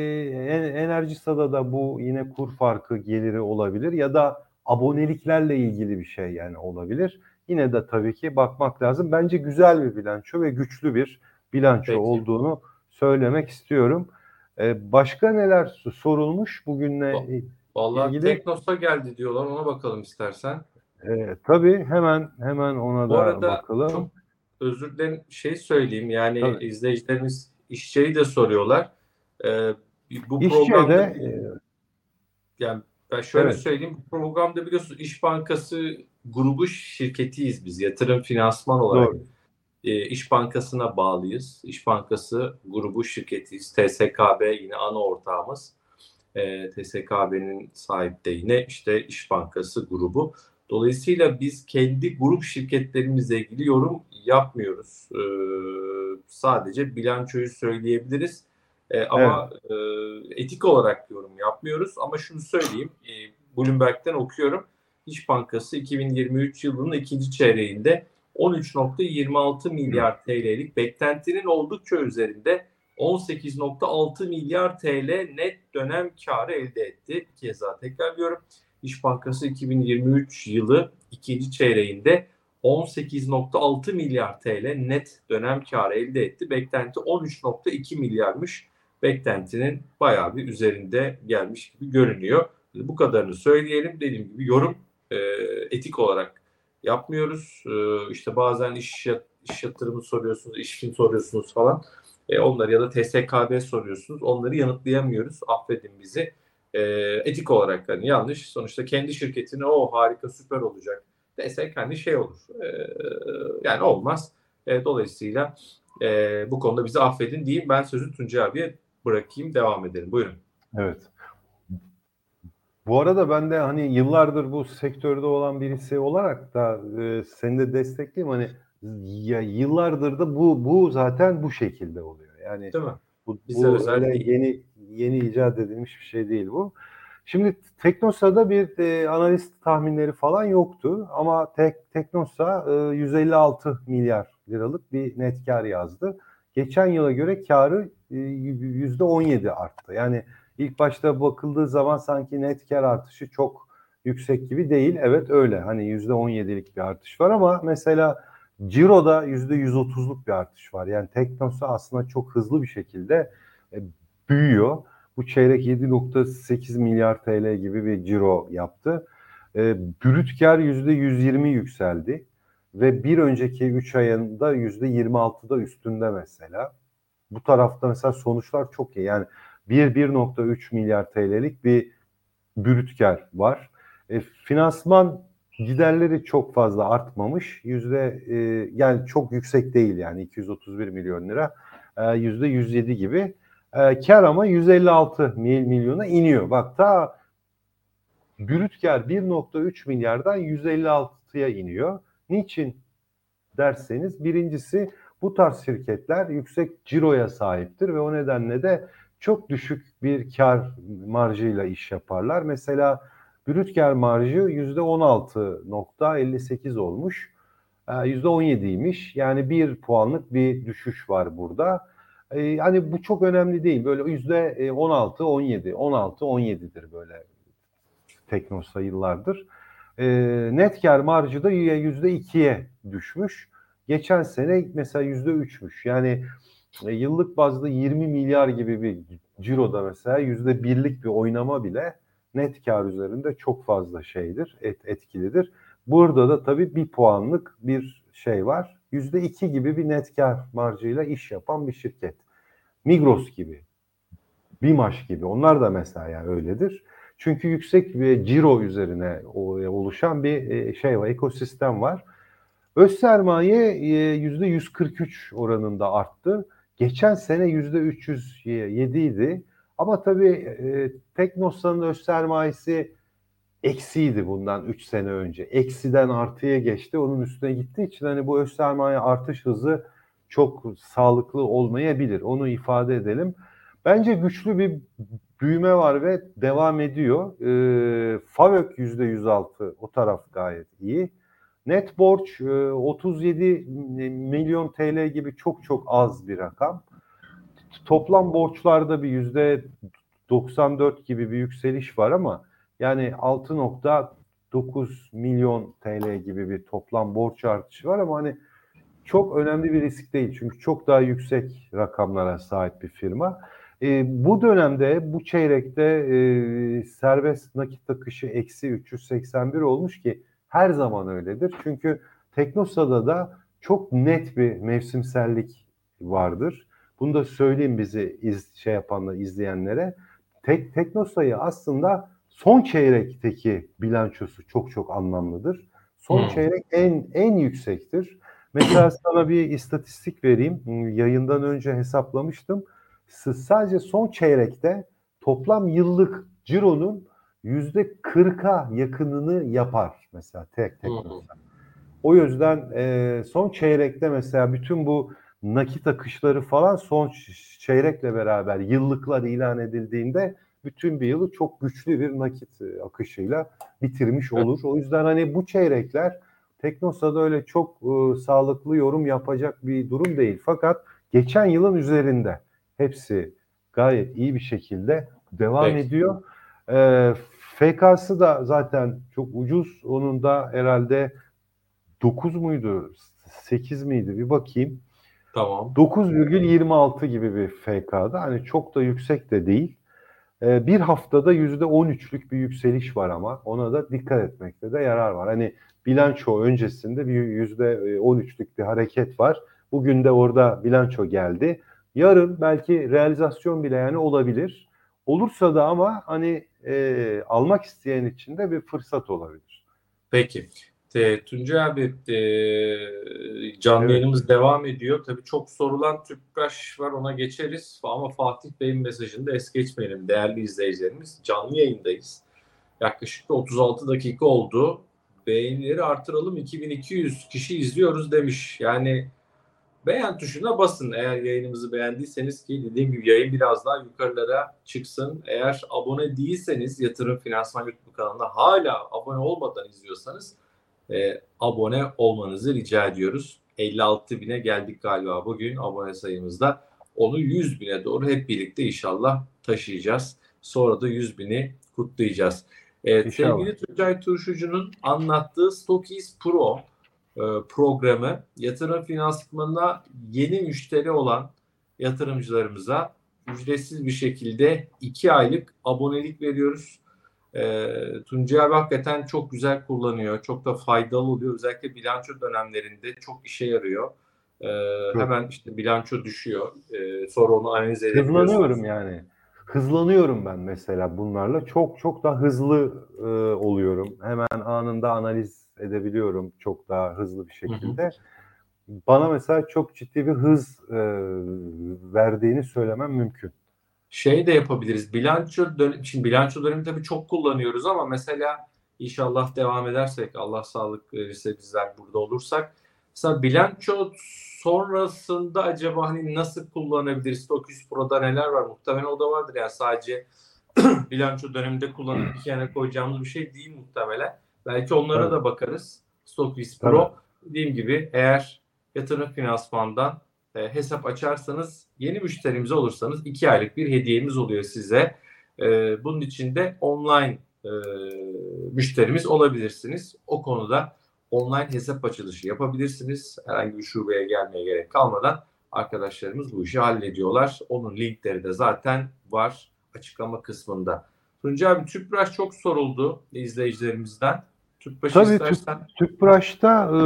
Enerjisa'da da bu yine kur farkı geliri olabilir ya da aboneliklerle ilgili bir şey yani olabilir. Yine de tabii ki bakmak lazım. Bence güzel bir bilanço ve güçlü bir bilanço Peki. olduğunu söylemek istiyorum. Ee, başka neler sorulmuş bugünle Vallahi ilgili? Teknos'a geldi diyorlar. Ona bakalım istersen. Ee, tabii hemen hemen ona Bu da arada bakalım. Çok özür dilerim şey söyleyeyim. Yani tabii. izleyicilerimiz işçeyi de soruyorlar. Ee, bu programda de, yani ben şöyle evet. söyleyeyim. Programda biliyorsunuz İş Bankası grubu şirketiyiz biz. Yatırım finansman olarak. Doğru. E, İş Bankası'na bağlıyız. İş Bankası grubu şirketiyiz. TSKB yine ana ortağımız. E, TSKB'nin sahibi de yine işte İş Bankası grubu. Dolayısıyla biz kendi grup şirketlerimizle ilgili yorum yapmıyoruz. E, sadece bilançoyu söyleyebiliriz. E, ama evet. e, etik olarak yorum yapmıyoruz. Ama şunu söyleyeyim. E, Bloomberg'den okuyorum. İş Bankası 2023 yılının ikinci çeyreğinde 13.26 milyar TL'lik beklentinin oldukça üzerinde 18.6 milyar TL net dönem karı elde etti. Bir kez daha tekrarlıyorum. İş Bankası 2023 yılı ikinci çeyreğinde 18.6 milyar TL net dönem karı elde etti. Beklenti 13.2 milyarmış. Beklentinin bayağı bir üzerinde gelmiş gibi görünüyor. Bu kadarını söyleyelim. Dediğim gibi yorum e, etik olarak yapmıyoruz. E, işte bazen iş, iş yatırımı soruyorsunuz, işin soruyorsunuz falan. E, onları ya da TSKB soruyorsunuz. Onları yanıtlayamıyoruz. Affedin bizi. E, etik olarak hani yanlış. Sonuçta kendi şirketine o harika süper olacak desek hani şey olur. E, yani olmaz. E, dolayısıyla e, bu konuda bizi affedin diyeyim. Ben sözü Tuncay abiye bırakayım. Devam edelim. Buyurun. Evet. Bu arada ben de hani yıllardır bu sektörde olan birisi olarak da e, seni de destekleyeyim. Hani ya yıllardır da bu bu zaten bu şekilde oluyor. Yani Değil mi? bu, Bize bu öyle yeni yeni icat edilmiş bir şey değil bu. Şimdi Teknosa'da bir e, analist tahminleri falan yoktu ama Tek, Teknosa e, 156 milyar liralık bir net kar yazdı. Geçen yıla göre karı e, %17 arttı. Yani ilk başta bakıldığı zaman sanki net kar artışı çok yüksek gibi değil. Evet öyle. Hani %17'lik bir artış var ama mesela Ciro'da %130'luk bir artış var. Yani Teknosa aslında çok hızlı bir şekilde e, büyüyor. Bu çeyrek 7.8 milyar TL gibi bir ciro yaptı. E, brüt kar %120 yükseldi ve bir önceki 3 ayında %26'da üstünde mesela. Bu tarafta mesela sonuçlar çok iyi. Yani 1-1.3 milyar TL'lik bir brüt kar var. E, finansman giderleri çok fazla artmamış. Yüzde e, yani çok yüksek değil yani 231 milyon lira. E, yüzde 107 gibi. E, kar ama 156 milyona iniyor. Bak ta brüt kar 1.3 milyardan 156'ya iniyor. Niçin derseniz birincisi bu tarz şirketler yüksek ciroya sahiptir ve o nedenle de çok düşük bir kar marjıyla iş yaparlar. Mesela brüt kar marjı %16.58 olmuş. %17'ymiş. Ee, yani bir puanlık bir düşüş var burada. Ee, hani bu çok önemli değil. Böyle %16, 17, 16, 17'dir böyle Teknosa yıllardır. Ee, net kar marjı da %2'ye düşmüş. Geçen sene mesela %3'müş. Yani e, yıllık bazda 20 milyar gibi bir ciroda mesela yüzde birlik bir oynama bile net kar üzerinde çok fazla şeydir, et, etkilidir. Burada da tabii bir puanlık bir şey var. Yüzde iki gibi bir net kar marjıyla iş yapan bir şirket. Migros gibi, Bimaş gibi onlar da mesela öyledir. Çünkü yüksek bir ciro üzerine oluşan bir e, şey var, ekosistem var. Öz sermaye e, yüzde 143 oranında arttı. Geçen sene yüzde 307 idi. Ama tabii e, Teknosa'nın öz sermayesi eksiydi bundan 3 sene önce. Eksiden artıya geçti. Onun üstüne gittiği için hani bu öz sermaye artış hızı çok sağlıklı olmayabilir. Onu ifade edelim. Bence güçlü bir büyüme var ve devam ediyor. E, FAVÖK %106 o taraf gayet iyi. Net borç 37 e, milyon TL gibi çok çok az bir rakam. Toplam borçlarda bir yüzde 94 gibi bir yükseliş var ama yani 6.9 milyon TL gibi bir toplam borç artışı var ama hani çok önemli bir risk değil. Çünkü çok daha yüksek rakamlara sahip bir firma. E, bu dönemde bu çeyrekte e, serbest nakit akışı eksi 381 olmuş ki her zaman öyledir. Çünkü Teknosa'da da çok net bir mevsimsellik vardır. Bunu da söyleyeyim bizi iz, şey yapanlar, izleyenlere. Tek, Teknosa'yı aslında son çeyrekteki bilançosu çok çok anlamlıdır. Son Hmm. çeyrek en en yüksektir. Mesela sana bir istatistik vereyim. Yayından önce hesaplamıştım. S- Sadece son çeyrekte toplam yıllık cironun yüzde 40'a yakınını yapar mesela tek tek. Hmm. mesela. O yüzden e, son çeyrekte mesela bütün bu nakit akışları falan son çeyrekle beraber yıllıklar ilan edildiğinde bütün bir yılı çok güçlü bir nakit e, akışıyla bitirmiş Evet. olur. O yüzden hani bu çeyrekler Teknosa'da öyle çok e, sağlıklı yorum yapacak bir durum değil. Fakat geçen yılın üzerinde hepsi gayet iyi bir şekilde devam Peki. ediyor. E, FK'sı da zaten çok ucuz. Onun da herhalde 9 muydu? 8 miydi? Bir bakayım. Tamam. 9,26 gibi bir FK'da. Hani çok da yüksek de değil. Ee, bir haftada %13'lük bir yükseliş var ama ona da dikkat etmekte de yarar var. Hani bilanço öncesinde bir %13'lük bir hareket var. Bugün de orada bilanço geldi. Yarın belki realizasyon bile yani olabilir. Olursa da ama hani e, almak isteyen için de bir fırsat olabilir. Peki. E, Tuncay abi e, canlı Evet. yayınımız devam ediyor. Tabii çok sorulan Tüpraş var ona geçeriz. Ama Fatih Bey'in mesajını da es geçmeyelim değerli izleyicilerimiz. Canlı yayındayız. Yaklaşık da 36 dakika oldu. Beğenileri artıralım 2200 kişi izliyoruz demiş. Yani beğen tuşuna basın eğer yayınımızı beğendiyseniz ki dediğim gibi yayın biraz daha yukarılara çıksın. Eğer abone değilseniz Yatırım Finansman YouTube kanalına hala abone olmadan izliyorsanız e, abone olmanızı rica ediyoruz. 56 bine geldik galiba bugün abone sayımızda. Onu 100 bine doğru hep birlikte inşallah taşıyacağız. Sonra da 100 bini kutlayacağız. Evet, sevgili Tuncay Turşucu'nun anlattığı Stokis Pro programı yatırım finansmanına yeni müşteri olan yatırımcılarımıza ücretsiz bir şekilde 2 aylık abonelik veriyoruz. E, Tuncay abi hakikaten çok güzel kullanıyor. Çok da faydalı oluyor. Özellikle bilanço dönemlerinde çok işe yarıyor. E, hemen işte bilanço düşüyor. E, sonra onu analiz edebiliyorsunuz. Hızlanıyorum yani. Hızlanıyorum ben mesela bunlarla. Çok çok daha hızlı e, oluyorum. Hemen anında analiz edebiliyorum çok daha hızlı bir şekilde. Bana mesela çok ciddi bir hız e, verdiğini söylemem mümkün. şey de yapabiliriz. Bilanço dönem, şimdi bilanço dönemi tabii çok kullanıyoruz ama mesela inşallah devam edersek Allah sağlık verirse bizler burada olursak mesela bilanço sonrasında acaba hani nasıl kullanabiliriz? Stoküs Pro'da neler var? Muhtemelen o da vardır yani sadece bilanço döneminde kullanıp bir kenara koyacağımız bir şey değil muhtemelen. Belki onlara Tabii. da bakarız. Stoküs Pro dediğim gibi eğer yatırım finansmandan e, hesap açarsanız yeni müşterimiz olursanız iki aylık bir hediyemiz oluyor size. E, bunun için de online e, müşterimiz olabilirsiniz. O konuda online hesap açılışı yapabilirsiniz. Herhangi bir şubeye gelmeye gerek kalmadan arkadaşlarımız bu işi hallediyorlar. Onun linkleri de zaten var açıklama kısmında. Tuncay abi Tüpraş çok soruldu izleyicilerimizden. Tüpraş Tabii, istersen. Tüpraş'ta e,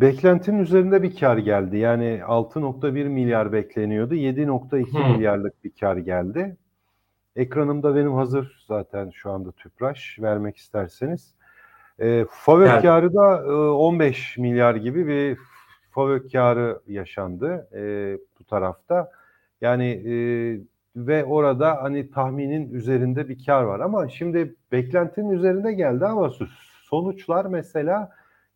beklentinin üzerinde bir kar geldi. Yani 6.1 milyar bekleniyordu. 7.2 Hmm. milyarlık bir kar geldi. Ekranımda benim hazır zaten şu anda Tüpraş vermek isterseniz. E, FAVÖK Evet. karı da e, 15 milyar gibi bir FAVÖK karı yaşandı e, bu tarafta. Yani e, ve orada hani tahminin üzerinde bir kar var ama şimdi beklentinin üzerinde geldi ama so- sonuçlar mesela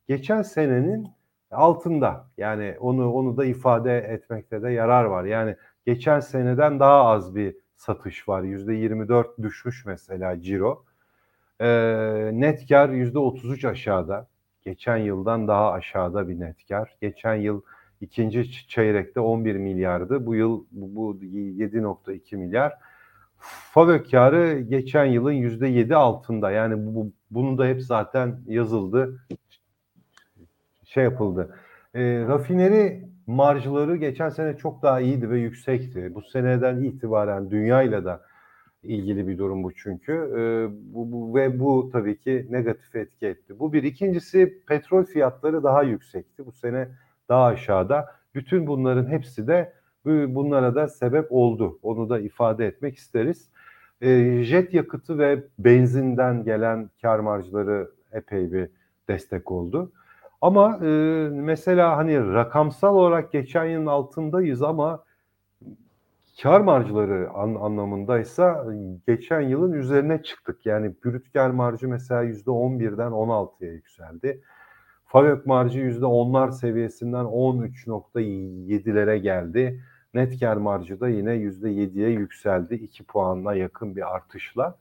geçen senenin altında. Yani onu onu da ifade etmekte de yarar var. Yani geçen seneden daha az bir satış var. %24 düşmüş mesela ciro. Ee, net kar %33 aşağıda. Geçen yıldan daha aşağıda bir net kar. Geçen yıl ikinci çeyrekte 11 milyardı. Bu yıl bu, bu 7.2 milyar. Karı geçen yılın %7 altında. Yani bu, bu- bunun da hep zaten yazıldı. Şey yapıldı. E, rafineri marjları geçen sene çok daha iyiydi ve yüksekti. Bu seneden itibaren dünyayla da ilgili bir durum bu çünkü. E, bu, bu ve bu tabii ki negatif etki etti. Bu bir. İkincisi petrol fiyatları daha yüksekti. Bu sene daha aşağıda. Bütün bunların hepsi de bunlara da sebep oldu. Onu da ifade etmek isteriz. E, jet yakıtı ve benzinden gelen kar marjları epey bir destek oldu. Ama e, mesela hani rakamsal olarak geçen yılın altındayız ama kar marjları an, anlamındaysa geçen yılın üzerine çıktık. Yani brüt kar marjı mesela %11'den 16'ya yükseldi. Fabrik marjı %10'lar seviyesinden 13.7'lere geldi. Net kar marjı da yine %7'ye yükseldi. 2 puanla yakın bir artışla.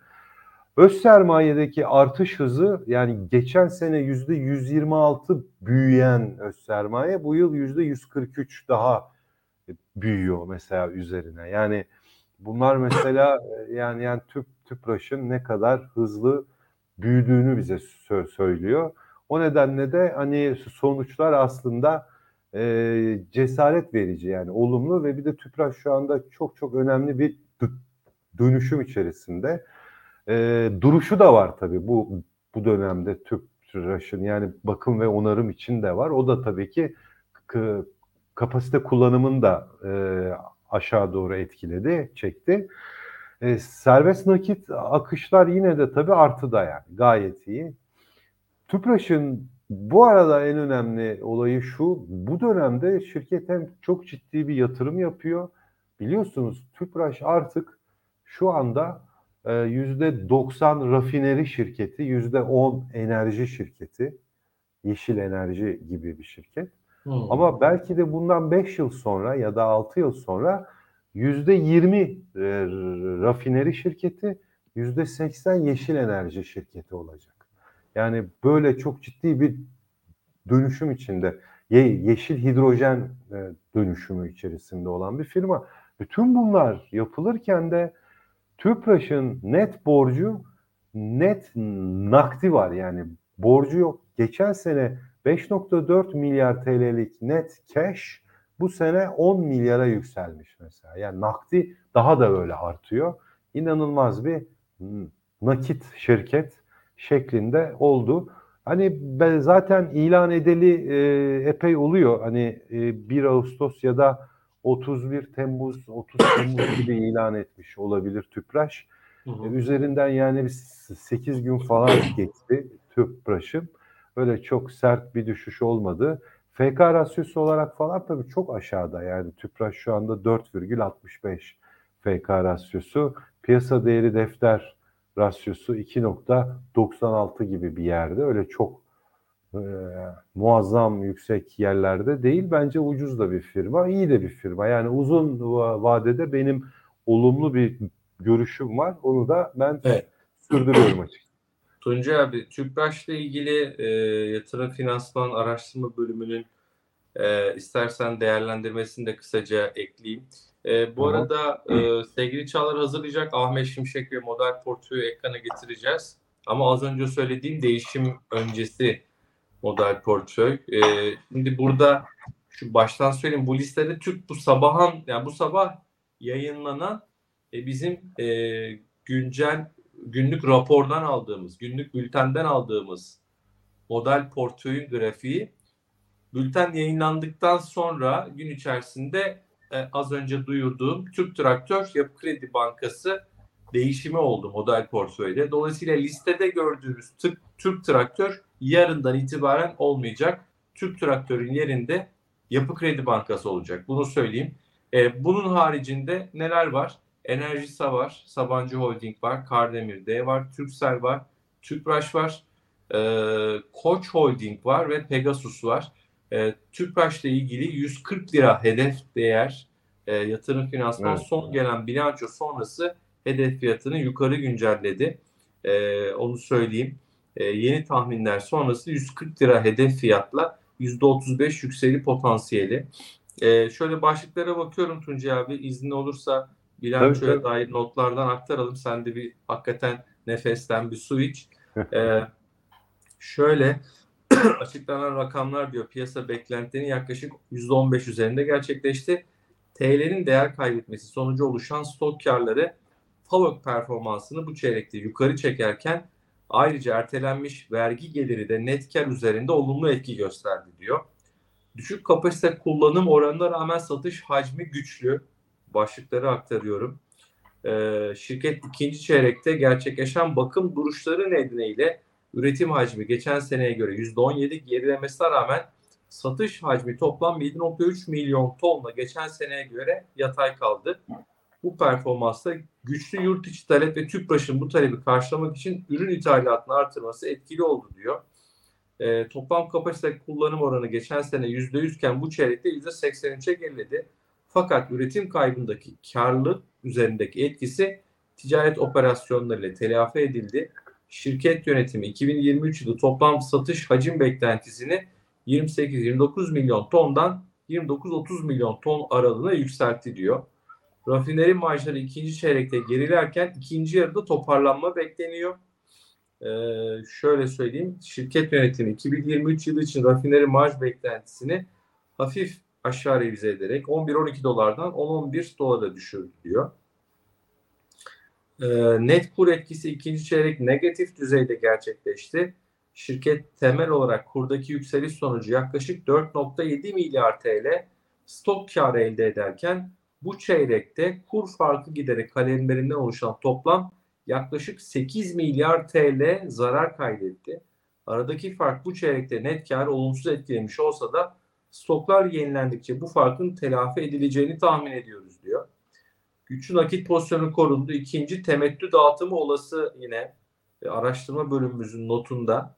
Öz sermayedeki artış hızı yani geçen sene %126 büyüyen öz sermaye bu yıl %143 daha büyüyor mesela üzerine. Yani bunlar mesela yani yani tüp tüpraşın ne kadar hızlı büyüdüğünü bize sö- söylüyor. O nedenle de hani sonuçlar aslında e, cesaret verici yani olumlu ve bir de Tüpraş şu anda çok çok önemli bir dönüşüm içerisinde. E, duruşu da var tabii bu bu dönemde Tüpraş'ın yani bakım ve onarım için de var. O da tabii ki kapasite kullanımını da e, aşağı doğru etkiledi, çekti. E, serbest nakit akışlar yine de tabii artıda yani gayet iyi. Tüpraş'ın bu arada en önemli olayı şu, bu dönemde şirket hem çok ciddi bir yatırım yapıyor. Biliyorsunuz Tüpraş artık şu anda yüzde 90 rafineri şirketi, yüzde 10 enerji şirketi, yeşil enerji gibi bir şirket. Hmm. Ama belki de bundan 5 yıl sonra ya da 6 yıl sonra yüzde 20 rafineri şirketi, yüzde 80 yeşil enerji şirketi olacak. Yani böyle çok ciddi bir dönüşüm içinde ye, yeşil hidrojen e, dönüşümü içerisinde olan bir firma. Bütün bunlar yapılırken de Tüpraş'ın net borcu net nakdi var yani borcu yok. Geçen sene 5.4 milyar TL'lik net cash bu sene 10 milyara yükselmiş mesela. Yani nakdi daha da böyle artıyor. İnanılmaz bir nakit şirket şeklinde oldu. Hani ben zaten ilan edeli e, epey oluyor. Hani e, 1 Ağustos ya da 31 Temmuz, 30 Temmuz gibi ilan etmiş olabilir Tüpraş. Hı hı. E, üzerinden yani 8 gün falan geçti Tüpraş'ın. Öyle çok sert bir düşüş olmadı. FK rasyosu olarak falan tabii çok aşağıda. Yani Tüpraş şu anda 4,65 FK rasyosu. Piyasa değeri defter rasyosu 2.96 gibi bir yerde. Öyle çok e, muazzam yüksek yerlerde değil. Bence ucuz da bir firma, iyi de bir firma. Yani uzun vadede benim olumlu bir görüşüm var. Onu da ben evet. sürdürüyorum açıkçası. Tuncay abi, TÜPRAŞ'la ilgili e, yatırım finansman araştırma bölümünün e, istersen değerlendirmesini de kısaca ekleyeyim. E, bu Hı-hı. arada e, sevgili Çağlar hazırlayacak Ahmet Şimşek ve model portföyü ekrana getireceğiz. Ama az önce söylediğim değişim öncesi model portföy. E, şimdi burada şu baştan söyleyeyim bu listede Türk bu sabahın yani bu sabah yayınlanan e, bizim e, güncel günlük rapordan aldığımız, günlük bültenden aldığımız model portföyün grafiği bülten yayınlandıktan sonra gün içerisinde e, az önce duyurduğum Türk Traktör Yapı Kredi Bankası değişimi oldu model portföyde. Dolayısıyla listede gördüğümüz Türk, Türk Traktör yarından itibaren olmayacak. Türk Traktör'ün yerinde Yapı Kredi Bankası olacak. Bunu söyleyeyim. E, bunun haricinde neler var? Enerjisa var, Sabancı Holding var, Kardemir D var, Türksel var, Tüpraş var, e, Koç Holding var ve Pegasus var e, Tüpraş'la ilgili 140 lira hedef değer e, yatırım finansman evet. son gelen bilanço sonrası hedef fiyatını yukarı güncelledi. E, onu söyleyeyim. E, yeni tahminler sonrası 140 lira hedef fiyatla %35 yükseli potansiyeli. E, şöyle başlıklara bakıyorum Tuncay abi izni olursa bilançoya evet, dair notlardan aktaralım. Sen de bir hakikaten nefesten bir su iç. e, şöyle açıklanan rakamlar diyor piyasa beklentilerinin yaklaşık %15 üzerinde gerçekleşti. TL'nin değer kaybetmesi sonucu oluşan stok karları FAVÖK performansını bu çeyrekte yukarı çekerken ayrıca ertelenmiş vergi geliri de net kar üzerinde olumlu etki gösterdi diyor. Düşük kapasite kullanım oranına rağmen satış hacmi güçlü. Başlıkları aktarıyorum. Ee, şirket ikinci çeyrekte gerçekleşen bakım duruşları nedeniyle Üretim hacmi geçen seneye göre %17 gerilemesine rağmen satış hacmi toplam 7.3 milyon tonla geçen seneye göre yatay kaldı. Bu performansla güçlü yurt içi talep ve TÜPRAŞ'ın bu talebi karşılamak için ürün ithalatını artırması etkili oldu diyor. E, toplam kapasite kullanım oranı geçen sene %100 iken bu çeyrekte %83'e geriledi. Fakat üretim kaybındaki karlılık üzerindeki etkisi ticaret operasyonlarıyla telafi edildi. Şirket yönetimi 2023 yılı toplam satış hacim beklentisini 28-29 milyon tondan 29-30 milyon ton aralığına yükseltti diyor. Rafineri marjları ikinci çeyrekte gerilerken ikinci yarıda toparlanma bekleniyor. Ee, şöyle söyleyeyim. Şirket yönetimi 2023 yılı için rafineri marj beklentisini hafif aşağı revize ederek 11-12 dolardan 10-11 dolara düşürdü diyor. Ee, net kur etkisi ikinci çeyrek negatif düzeyde gerçekleşti. Şirket temel olarak kurdaki yükseliş sonucu yaklaşık 4.7 milyar TL stok karı elde ederken bu çeyrekte kur farkı giderek kalemlerinden oluşan toplam yaklaşık 8 milyar TL zarar kaydetti. Aradaki fark bu çeyrekte net karı olumsuz etkilemiş olsa da stoklar yenilendikçe bu farkın telafi edileceğini tahmin ediyoruz diyor. Güçlü nakit pozisyonu korundu. İkinci temettü dağıtımı olası yine e, araştırma bölümümüzün notunda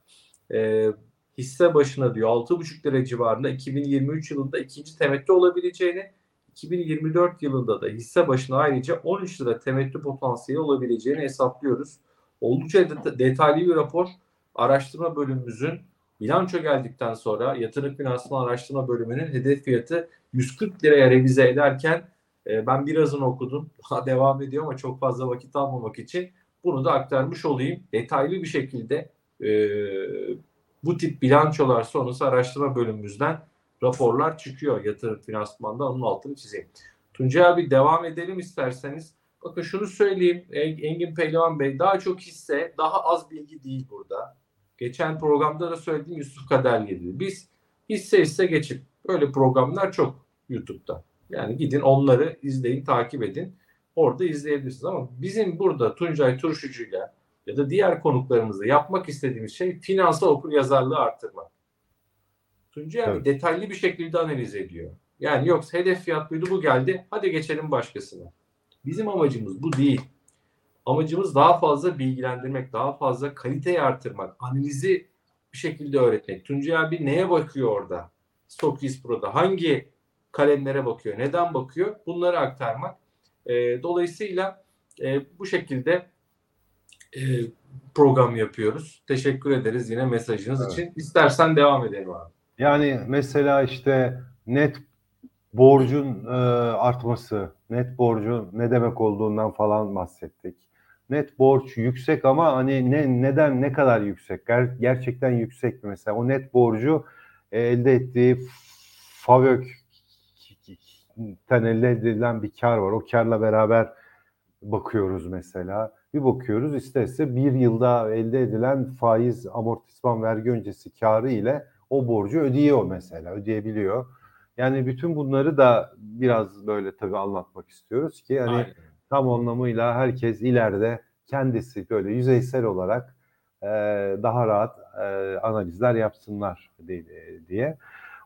e, hisse başına diyor 6,5 lira civarında 2023 yılında ikinci temettü olabileceğini 2024 yılında da hisse başına ayrıca 13 lira temettü potansiyeli olabileceğini hesaplıyoruz. Oldukça det- detaylı bir rapor araştırma bölümümüzün bilanço geldikten sonra yatırım finansman araştırma bölümünün hedef fiyatı 140 liraya revize ederken e, ben birazını okudum. Daha devam ediyor ama çok fazla vakit almamak için bunu da aktarmış olayım. Detaylı bir şekilde e, bu tip bilançolar sonrası araştırma bölümümüzden raporlar çıkıyor yatırım finansmanda onun altını çizeyim. Tuncay abi devam edelim isterseniz. Bakın şunu söyleyeyim Engin Pehlivan Bey daha çok hisse daha az bilgi değil burada. Geçen programda da söylediğim Yusuf Kaderli Biz hisse hisse geçip böyle programlar çok YouTube'da. Yani gidin onları izleyin takip edin. Orada izleyebilirsiniz ama bizim burada Tuncay Turşucu'yla ya da diğer konuklarımızla yapmak istediğimiz şey finansal okur yazarlığı arttırmak. Tuncay abi Evet. detaylı bir şekilde analiz ediyor. Yani yoksa hedef fiyat buydu bu geldi hadi geçelim başkasına. Bizim amacımız bu değil. Amacımız daha fazla bilgilendirmek, daha fazla kaliteyi artırmak, analizi bir şekilde öğretmek. Tuncay abi neye bakıyor orada? Stokis Pro'da hangi kalemlere bakıyor, neden bakıyor? Bunları aktarmak. E, dolayısıyla e, bu şekilde e, program yapıyoruz. Teşekkür ederiz yine mesajınız Evet. için. İstersen devam edelim abi. Yani mesela işte net borcun e, artması, net borcun ne demek olduğundan falan bahsettik. Net borç yüksek ama hani ne neden ne kadar yüksek? Ger- gerçekten yüksek mi mesela? O net borcu e, elde ettiği FAVÖK'ten elde edilen bir kar var. O karla beraber bakıyoruz mesela. Bir bakıyoruz isterse bir yılda elde edilen faiz, amortisman, vergi öncesi karı ile o borcu ödüyor mesela, ödeyebiliyor. Yani bütün bunları da biraz böyle tabii anlatmak istiyoruz ki hani Aynen. tam anlamıyla herkes ileride kendisi böyle yüzeysel olarak e, daha rahat e, analizler yapsınlar diye.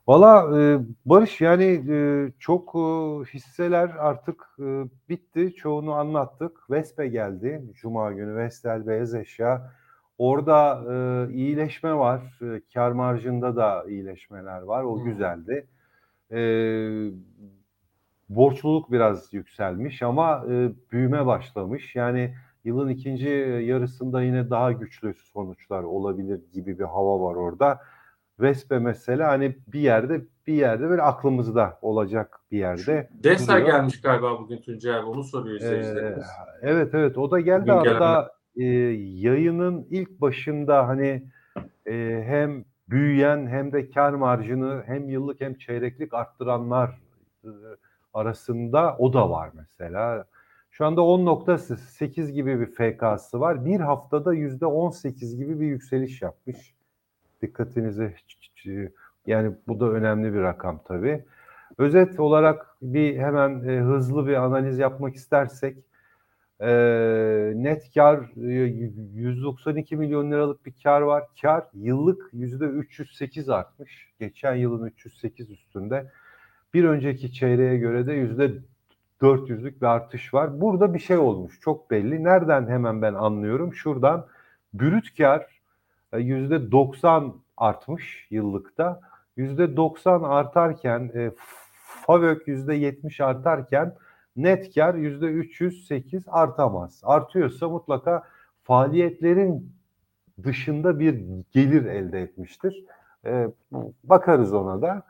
Valla e, Barış yani e, çok e, hisseler artık e, bitti. Çoğunu anlattık. Vespe geldi. Cuma günü Vestel Beyaz Eşya. Orada e, iyileşme var. E, kar marjında da iyileşmeler var. O Hmm. güzeldi. E, borçluluk biraz yükselmiş ama e, büyüme başlamış. Yani yılın ikinci yarısında yine daha güçlü sonuçlar olabilir gibi bir hava var orada. Vespe mesela hani bir yerde bir yerde böyle aklımızda olacak bir yerde. Desa duruyor. gelmiş galiba bugün Tuncay abi. Onu soruyor Ee, evet evet o da geldi Bugün hatta e, yayının ilk başında hani e, hem büyüyen hem de kar marjını hem yıllık hem çeyreklik arttıranlar e, arasında o da var mesela. Şu anda 10.8 gibi bir FK'sı var. Bir haftada %18 gibi bir yükseliş yapmış. Dikkatinizi yani bu da önemli bir rakam tabii. Özet olarak bir hemen e, hızlı bir analiz yapmak istersek E, net kar e, 192 milyon liralık bir kar var. Kar yıllık yüzde 308 artmış. Geçen yılın 308 üstünde. Bir önceki çeyreğe göre de yüzde 400'lük bir artış var. Burada bir şey olmuş çok belli. Nereden hemen ben anlıyorum? Şuradan brüt kar %90 artmış yıllıkta. Yüzde 90 artarken e, FAVÖK yüzde 70 artarken net kar yüzde 308 artamaz. Artıyorsa mutlaka faaliyetlerin dışında bir gelir elde etmiştir. E, bakarız ona da.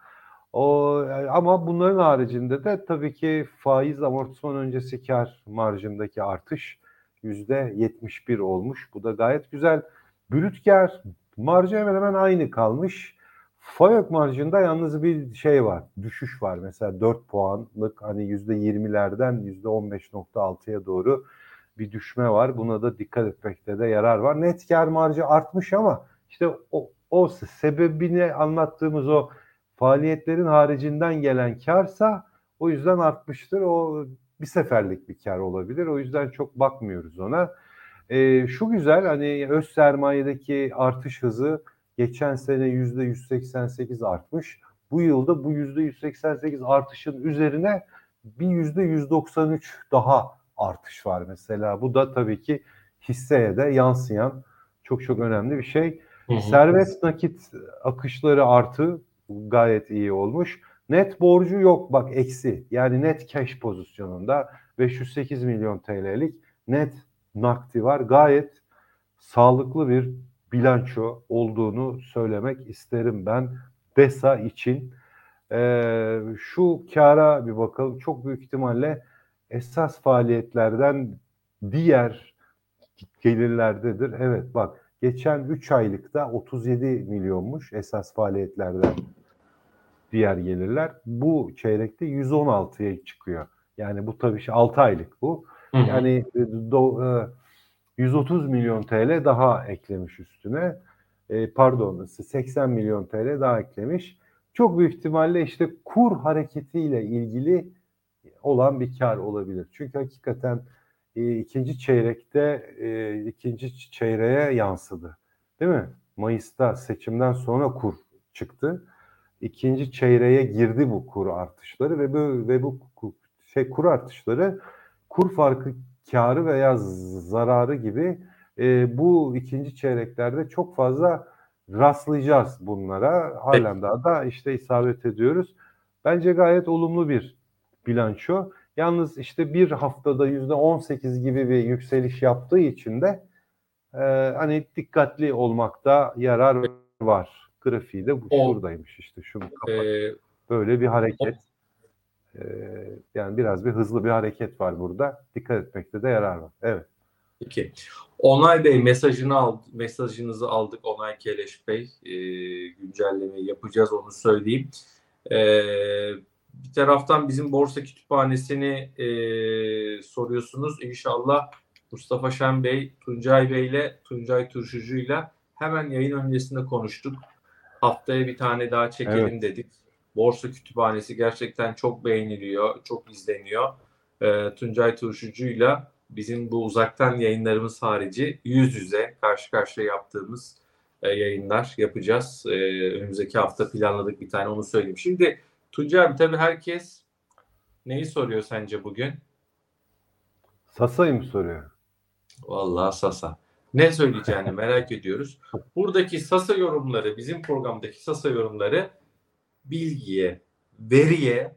O ama bunların haricinde de tabii ki faiz amortisman öncesi kar marjındaki artış yüzde 71 olmuş. Bu da gayet güzel. Brüt kar marjı hemen hemen aynı kalmış. FAYOK marjında yalnız bir şey var, düşüş var. Mesela 4 puanlık hani yüzde 20'lerden yüzde 15.6'ya doğru bir düşme var. Buna da dikkat etmekte de yarar var. Net kar marjı artmış ama işte o, o sebebini anlattığımız o faaliyetlerin haricinden gelen karsa o yüzden artmıştır. O bir seferlik bir kar olabilir. O yüzden çok bakmıyoruz ona. E, şu güzel hani öz sermayedeki artış hızı geçen sene yüzde 188 artmış. Bu yılda bu yüzde 188 artışın üzerine bir yüzde 193 daha artış var mesela. Bu da tabii ki hisseye de yansıyan çok çok önemli bir şey. Hı hı. Serbest nakit akışları artı gayet iyi olmuş. Net borcu yok bak eksi. Yani net cash pozisyonunda 508 milyon TL'lik net nakdi var. Gayet sağlıklı bir bilanço olduğunu söylemek isterim ben DESA için. Ee, şu kara bir bakalım. Çok büyük ihtimalle esas faaliyetlerden diğer gelirlerdedir. Evet bak geçen 3 aylıkta 37 milyonmuş esas faaliyetlerden diğer gelirler. Bu çeyrekte 116'ya çıkıyor. Yani bu tabii 6 aylık bu. Yani e, do, e, 130 milyon TL daha eklemiş üstüne. E, pardon 80 milyon TL daha eklemiş. Çok büyük ihtimalle işte kur hareketiyle ilgili olan bir kar olabilir. Çünkü hakikaten e, ikinci çeyrekte e, ikinci çeyreğe yansıdı. Değil mi? Mayıs'ta seçimden sonra kur çıktı. İkinci çeyreğe girdi bu kur artışları ve bu ve bu şey kur artışları kur farkı karı veya zararı gibi e, bu ikinci çeyreklerde çok fazla rastlayacağız bunlara. Halen daha da işte isabet ediyoruz. Bence gayet olumlu bir bilanço. Yalnız işte bir haftada yüzde 18 gibi bir yükseliş yaptığı için de e, hani dikkatli olmakta yarar var. Grafiği de bu o, şuradaymış işte şunu kapat. E, Böyle bir hareket. Ee, yani biraz bir hızlı bir hareket var burada. Dikkat etmekte de yarar var. Evet. Peki. Onay Bey mesajını aldı, mesajınızı aldık Onay Keleş Bey. E, güncellemeyi yapacağız onu söyleyeyim. E, bir taraftan bizim borsa kütüphanesini e, soruyorsunuz. İnşallah Mustafa Şen Bey, Tuncay Bey ile Tuncay Turşucu ile hemen yayın öncesinde konuştuk. Haftaya bir tane daha çekelim evet. dedik. Borsa Kütüphanesi gerçekten çok beğeniliyor, çok izleniyor. E, Tuncay Turşucu'yla bizim bu uzaktan yayınlarımız harici yüz yüze karşı karşıya yaptığımız e, yayınlar yapacağız. E, önümüzdeki hafta planladık bir tane onu söyleyeyim. Şimdi Tuncay abi tabii herkes neyi soruyor sence bugün? Sasa'yı mı soruyor? Vallahi Sasa. Ne söyleyeceğini merak ediyoruz. Buradaki Sasa yorumları, bizim programdaki Sasa yorumları bilgiye, veriye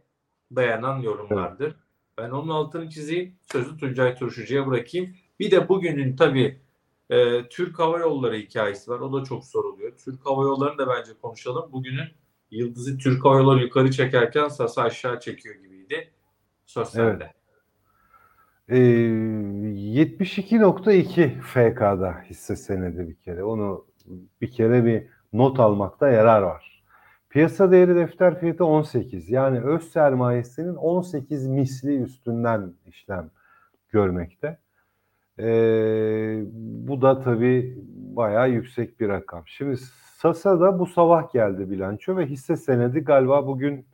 dayanan yorumlardır. Ben onun altını çizeyim. Sözü Tuncay Turşucu'ya bırakayım. Bir de bugünün tabii e, Türk Hava Yolları hikayesi var. O da çok soruluyor. Türk Hava Yolları'nı da bence konuşalım. Bugünün yıldızı Türk Hava Yolları yukarı çekerken Sasa aşağı çekiyor gibiydi. Söz evet. sende. Ee, 72.2 FK'da hisse senedi bir kere. Onu bir kere bir not almakta yarar var. Piyasa değeri defter fiyatı 18. Yani öz sermayesinin 18 misli üstünden işlem görmekte. Ee, bu da tabii bayağı yüksek bir rakam. Şimdi Sasa'da bu sabah geldi bilanço ve hisse senedi galiba bugün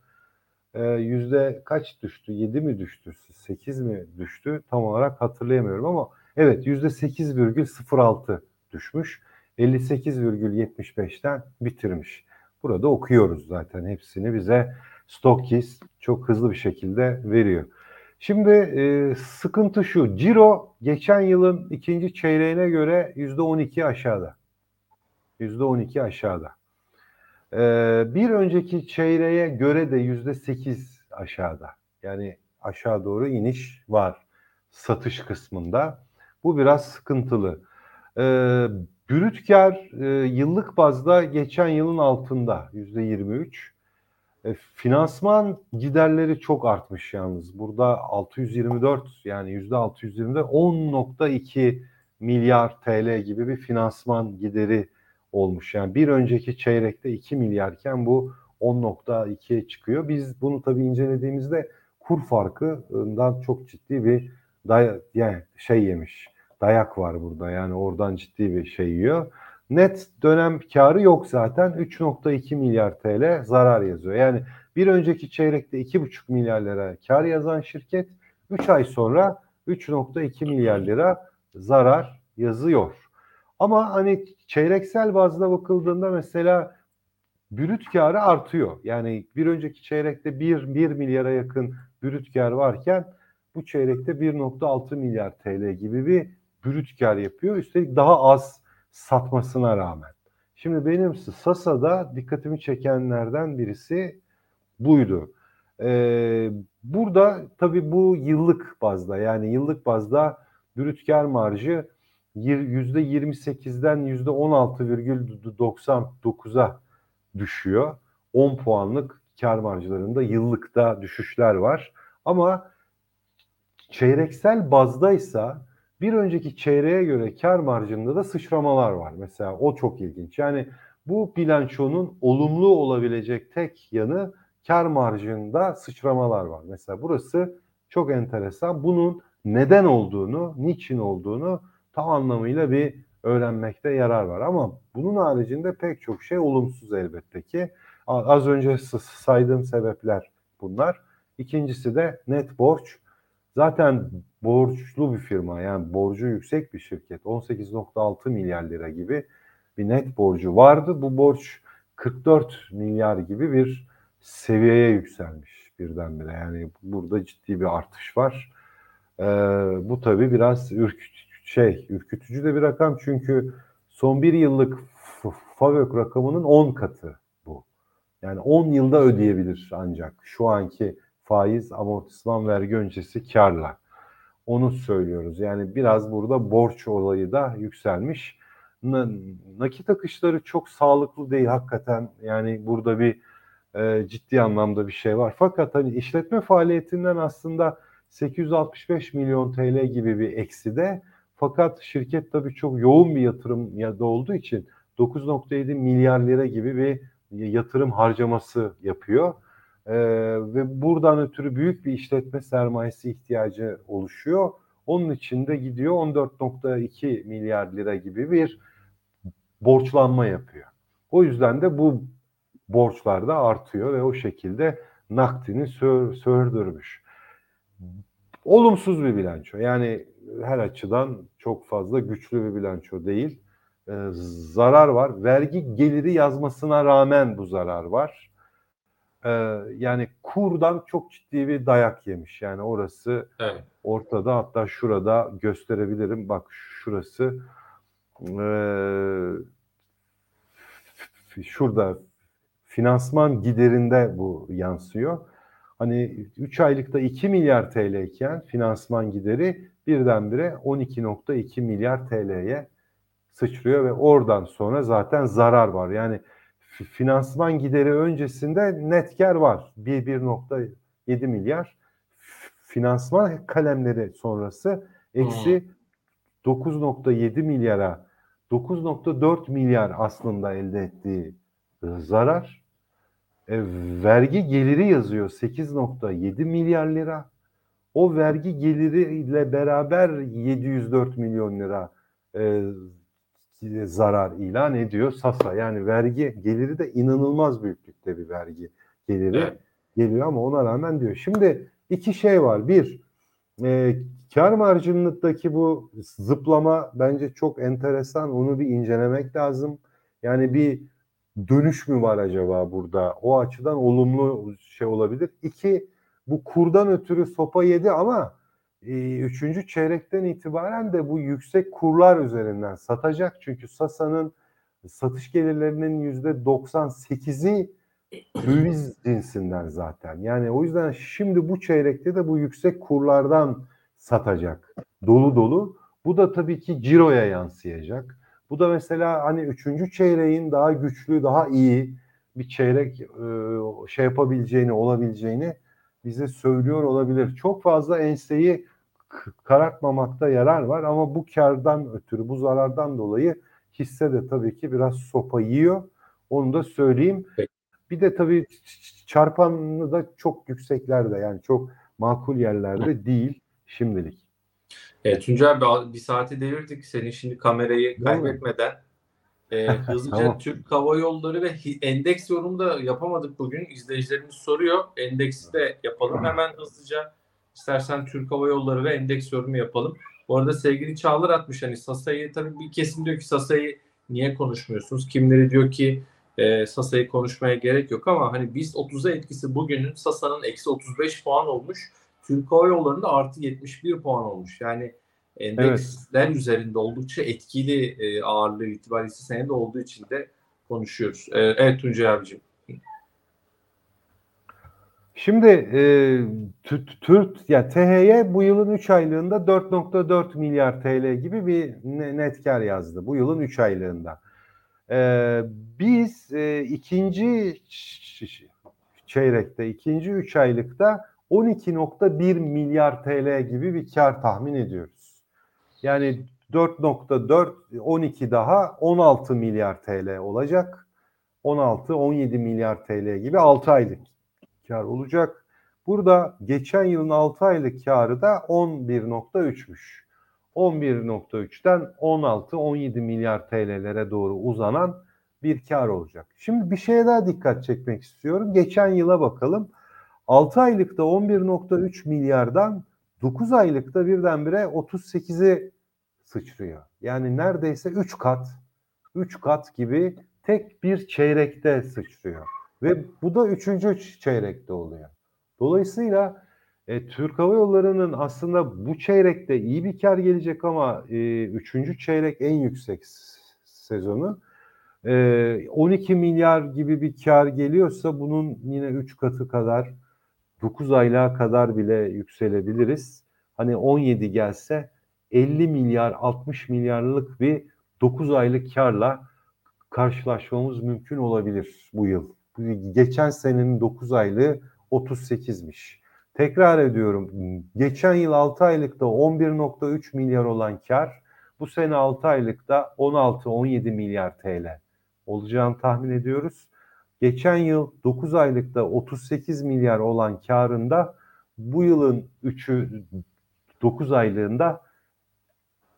e, yüzde kaç düştü? 7 mi düştü? 8 mi düştü? Tam olarak hatırlayamıyorum ama evet yüzde 8,06 düşmüş. 58,75'ten bitirmiş. Burada okuyoruz zaten hepsini bize Stockis çok hızlı bir şekilde veriyor. Şimdi e, sıkıntı şu. Ciro geçen yılın ikinci çeyreğine göre yüzde 12 aşağıda. Yüzde 12 aşağıda. E, bir önceki çeyreğe göre de yüzde 8 aşağıda. Yani aşağı doğru iniş var satış kısmında. Bu biraz sıkıntılı. E, brüt e, yıllık bazda geçen yılın altında yüzde 23. E, finansman giderleri çok artmış yalnız. Burada 624 yani yüzde 620'de 10.2 milyar TL gibi bir finansman gideri olmuş. Yani bir önceki çeyrekte 2 milyarken bu 10.2'ye çıkıyor. Biz bunu tabii incelediğimizde kur farkından çok ciddi bir day yani şey yemiş. Dayak var burada. Yani oradan ciddi bir şey yiyor. Net dönem karı yok zaten. 3.2 milyar TL zarar yazıyor. Yani bir önceki çeyrekte 2.5 milyar lira kar yazan şirket 3 ay sonra 3.2 milyar lira zarar yazıyor. Ama hani çeyreksel bazda bakıldığında mesela brüt karı artıyor. Yani bir önceki çeyrekte 1, 1 milyara yakın brüt kar varken bu çeyrekte 1.6 milyar TL gibi bir brüt kar yapıyor. Üstelik daha az satmasına rağmen. Şimdi benim Sasa'da dikkatimi çekenlerden birisi buydu. Ee, burada tabii bu yıllık bazda yani yıllık bazda brüt kar marjı %28'den %16,99'a düşüyor. 10 puanlık kar marjlarında yıllıkta düşüşler var. Ama çeyreksel bazdaysa bir önceki çeyreğe göre kar marjında da sıçramalar var. Mesela o çok ilginç. Yani bu bilançonun olumlu olabilecek tek yanı kar marjında sıçramalar var. Mesela burası çok enteresan. Bunun neden olduğunu, niçin olduğunu tam anlamıyla bir öğrenmekte yarar var. Ama bunun haricinde pek çok şey olumsuz elbette ki. Az önce saydığım sebepler bunlar. İkincisi de net borç. Zaten borçlu bir firma yani borcu yüksek bir şirket 18.6 milyar lira gibi bir net borcu vardı. Bu borç 44 milyar gibi bir seviyeye yükselmiş birdenbire. Yani burada ciddi bir artış var. Ee, bu tabii biraz ürküt şey ürkütücü de bir rakam çünkü son bir yıllık FAVÖK rakamının 10 katı bu. Yani 10 yılda ödeyebilir ancak şu anki faiz, amortisman, vergi öncesi karla. Onu söylüyoruz. Yani biraz burada borç olayı da yükselmiş. Nakit akışları çok sağlıklı değil hakikaten. Yani burada bir e, ciddi anlamda bir şey var. Fakat hani işletme faaliyetinden aslında 865 milyon TL gibi bir eksi de fakat şirket tabii çok yoğun bir yatırım ya da olduğu için 9.7 milyar lira gibi bir yatırım harcaması yapıyor. Ee, ve buradan ötürü büyük bir işletme sermayesi ihtiyacı oluşuyor. Onun için de gidiyor 14.2 milyar lira gibi bir borçlanma yapıyor. O yüzden de bu borçlar da artıyor ve o şekilde nakdini sör, sördürmüş. Olumsuz bir bilanço. Yani her açıdan çok fazla güçlü bir bilanço değil. Ee, zarar var. Vergi geliri yazmasına rağmen bu zarar var e, yani kurdan çok ciddi bir dayak yemiş. Yani orası evet. ortada hatta şurada gösterebilirim. Bak şurası e, şurada finansman giderinde bu yansıyor. Hani 3 aylıkta 2 milyar TL iken finansman gideri birdenbire 12.2 milyar TL'ye sıçrıyor ve oradan sonra zaten zarar var. Yani finansman gideri öncesinde net kar var. 1.7 milyar. Finansman kalemleri sonrası eksi 9.7 milyara 9.4 milyar aslında elde ettiği zarar. E, vergi geliri yazıyor 8.7 milyar lira. O vergi geliriyle beraber 704 milyon lira e, zarar ilan ediyor Sasa. Yani vergi geliri de inanılmaz büyüklükte bir vergi geliri. Evet. geliyor ama ona rağmen diyor. Şimdi iki şey var. Bir, e, kar marjındaki bu zıplama bence çok enteresan. Onu bir incelemek lazım. Yani bir dönüş mü var acaba burada? O açıdan olumlu şey olabilir. İki, bu kurdan ötürü sopa yedi ama üçüncü çeyrekten itibaren de bu yüksek kurlar üzerinden satacak. Çünkü Sasa'nın satış gelirlerinin yüzde 98'i döviz cinsinden zaten. Yani o yüzden şimdi bu çeyrekte de bu yüksek kurlardan satacak. Dolu dolu. Bu da tabii ki ciroya yansıyacak. Bu da mesela hani üçüncü çeyreğin daha güçlü, daha iyi bir çeyrek şey yapabileceğini, olabileceğini bize söylüyor olabilir. Çok fazla enseyi karartmamakta yarar var ama bu kardan ötürü, bu zarardan dolayı hisse de tabii ki biraz sopa yiyor. Onu da söyleyeyim. Peki. Bir de tabii çarpanı da çok yükseklerde yani çok makul yerlerde değil şimdilik. Evet Tuncay abi bir saati devirdik. Senin şimdi kamerayı kaybetmeden e, hızlıca tamam. Türk Hava Yolları ve endeks yorumu da yapamadık bugün. İzleyicilerimiz soruyor. Endeksi de yapalım. Hemen hızlıca istersen Türk Hava Yolları ve endeks yorumu yapalım. Bu arada sevgili Çağlar atmış hani Sasa'yı tabii bir kesim diyor ki Sasa'yı niye konuşmuyorsunuz? Kimleri diyor ki e, Sasa'yı konuşmaya gerek yok ama hani biz 30'a etkisi bugünün Sasa'nın eksi 35 puan olmuş. Türk Hava Yolları'nda artı 71 puan olmuş. Yani endeksler evet. üzerinde oldukça etkili e, ağırlığı itibariyle senede olduğu için de konuşuyoruz. E, evet Tuncay abicim. Şimdi e, Türk ya THY bu yılın 3 aylığında 4.4 milyar TL gibi bir net kar yazdı. Bu yılın 3 aylığında. E, biz e, ikinci çeyrekte, ikinci 3 aylıkta 12.1 milyar TL gibi bir kar tahmin ediyoruz. Yani 4.4 12 daha 16 milyar TL olacak. 16-17 milyar TL gibi 6 aylık kar olacak. Burada geçen yılın 6 aylık karı da 11.3'müş. 11.3'ten 16-17 milyar TL'lere doğru uzanan bir kar olacak. Şimdi bir şeye daha dikkat çekmek istiyorum. Geçen yıla bakalım. 6 aylıkta 11.3 milyardan 9 aylıkta birdenbire 38'e sıçrıyor. Yani neredeyse 3 kat, 3 kat gibi tek bir çeyrekte sıçrıyor. Ve bu da 3. çeyrekte oluyor. Dolayısıyla e, Türk Hava Yolları'nın aslında bu çeyrekte iyi bir kar gelecek ama e, üçüncü çeyrek en yüksek sezonu. E, 12 milyar gibi bir kar geliyorsa bunun yine 3 katı kadar 9 aylığa kadar bile yükselebiliriz. Hani 17 gelse 50 milyar 60 milyarlık bir 9 aylık karla karşılaşmamız mümkün olabilir bu yıl. Geçen senenin 9 aylığı 38'miş. Tekrar ediyorum. Geçen yıl 6 aylıkta 11.3 milyar olan kar bu sene 6 aylıkta 16-17 milyar TL olacağını tahmin ediyoruz. Geçen yıl 9 aylıkta 38 milyar olan karında bu yılın 3'ü 9 aylığında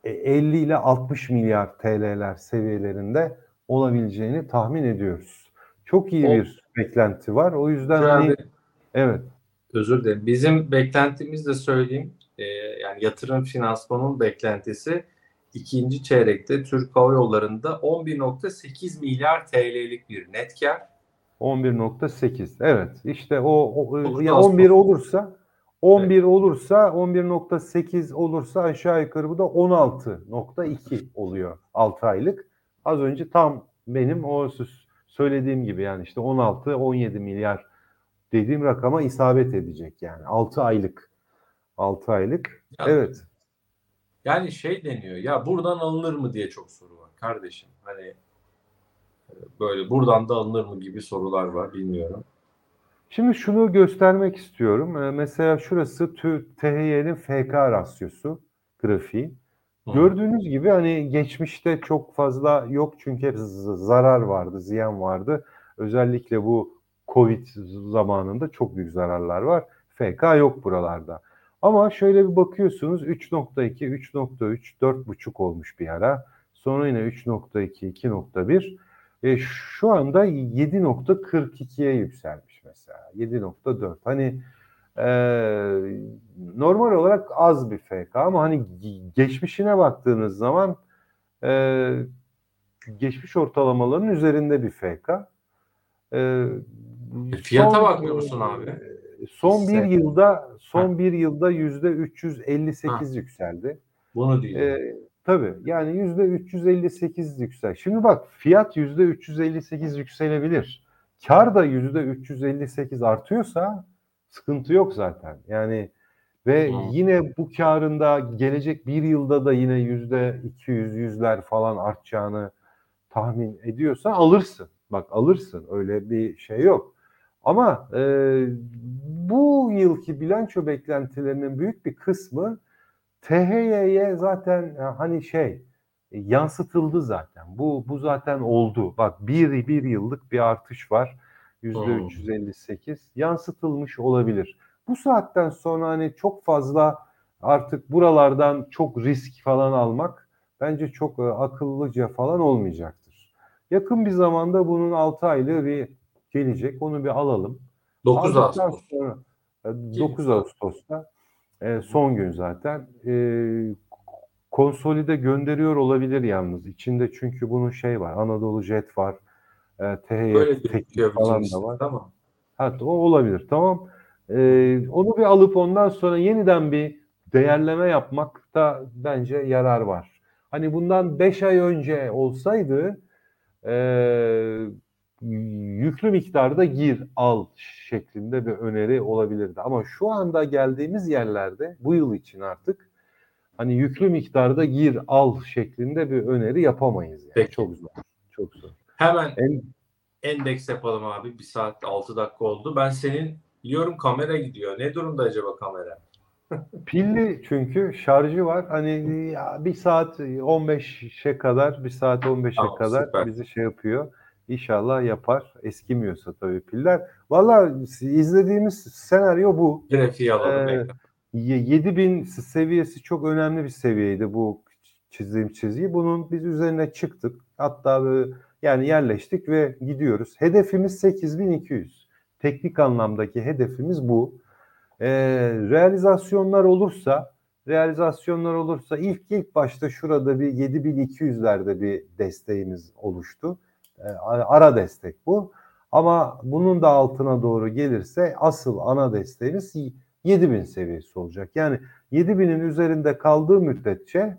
50 e, ile 60 milyar TL'ler seviyelerinde olabileceğini tahmin ediyoruz. Çok iyi o, bir beklenti var. O yüzden hani, evet. Özür dilerim. Bizim beklentimiz de söyleyeyim. E, yani yatırım finansmanın beklentisi ikinci çeyrekte Türk Hava Yolları'nda 11.8 milyar TL'lik bir net kar 11.8. Evet. İşte o, o ya 11 olursa 11 evet. olursa 11.8 olursa aşağı yukarı bu da 16.2 oluyor 6 aylık. Az önce tam benim o söylediğim gibi yani işte 16-17 milyar dediğim rakama isabet edecek yani 6 aylık. 6 aylık. Yani, evet. Yani şey deniyor ya buradan alınır mı diye çok soru var kardeşim. Hani böyle buradan da alınır mı gibi sorular var bilmiyorum. Şimdi şunu göstermek istiyorum. Ee, mesela şurası THY'nin FK rasyosu grafiği. Gördüğünüz gibi hani geçmişte çok fazla yok çünkü hep zarar vardı, ziyan vardı. Özellikle bu Covid zamanında çok büyük zararlar var. FK yok buralarda. Ama şöyle bir bakıyorsunuz 3.2, 3.3, 4.5 olmuş bir ara. Sonra yine 3.2, 2.1. E, şu anda 7.42'ye yükselmiş. mesela. 7.4. Hani e, normal olarak az bir FK ama hani geçmişine baktığınız zaman e, geçmiş ortalamaların üzerinde bir FK. E, Fiyata son, bakmıyor musun abi? Son bir yılda son ha. bir yılda yüzde 358 ha. yükseldi. Bunu diyor. Ee, tabii yani yüzde 358 yüksel. Şimdi bak fiyat yüzde 358 yükselebilir. Kar da yüzde 358 artıyorsa sıkıntı yok zaten. Yani ve hmm. yine bu karında gelecek bir yılda da yine yüzde 200 yüzler falan artacağını tahmin ediyorsa alırsın. Bak alırsın öyle bir şey yok. Ama e, bu yılki bilanço beklentilerinin büyük bir kısmı THY'ye zaten hani şey yansıtıldı zaten. Bu bu zaten oldu. Bak bir bir yıllık bir artış var. Yüzde 358 yansıtılmış olabilir. Bu saatten sonra hani çok fazla artık buralardan çok risk falan almak bence çok akıllıca falan olmayacaktır. Yakın bir zamanda bunun 6 aylığı bir gelecek. Onu bir alalım. 9 Ağustos. Sonra, 9 e, Ağustos'ta e, son gün zaten. E, konsolide gönderiyor olabilir yalnız. İçinde çünkü bunun şey var. Anadolu Jet var. E, THY falan da var. Tamam. Hatta o olabilir. Tamam. E, onu bir alıp ondan sonra yeniden bir değerleme yapmakta bence yarar var. Hani bundan 5 ay önce olsaydı e, yüklü miktarda gir al şeklinde bir öneri olabilirdi. Ama şu anda geldiğimiz yerlerde bu yıl için artık hani yüklü miktarda gir al şeklinde bir öneri yapamayız. Yani. Peki. Çok zor. Çok zor. Hemen en, endeks yapalım abi. Bir saat 6 dakika oldu. Ben senin biliyorum kamera gidiyor. Ne durumda acaba kamera? Pilli çünkü şarjı var. Hani bir saat 15'e kadar, bir saat 15'e tamam, kadar süper. bizi şey yapıyor. İnşallah yapar. Eskimiyorsa tabii piller. Valla izlediğimiz senaryo bu. Grafiği alalım. Ee, 7000 seviyesi çok önemli bir seviyeydi bu çizdiğim çizgi. Bunun biz üzerine çıktık. Hatta yani yerleştik ve gidiyoruz. Hedefimiz 8200. Teknik anlamdaki hedefimiz bu. Ee, realizasyonlar olursa realizasyonlar olursa ilk ilk başta şurada bir 7200'lerde bir desteğimiz oluştu. E, ara destek bu. Ama bunun da altına doğru gelirse asıl ana desteğimiz 7000 seviyesi olacak. Yani 7000'in üzerinde kaldığı müddetçe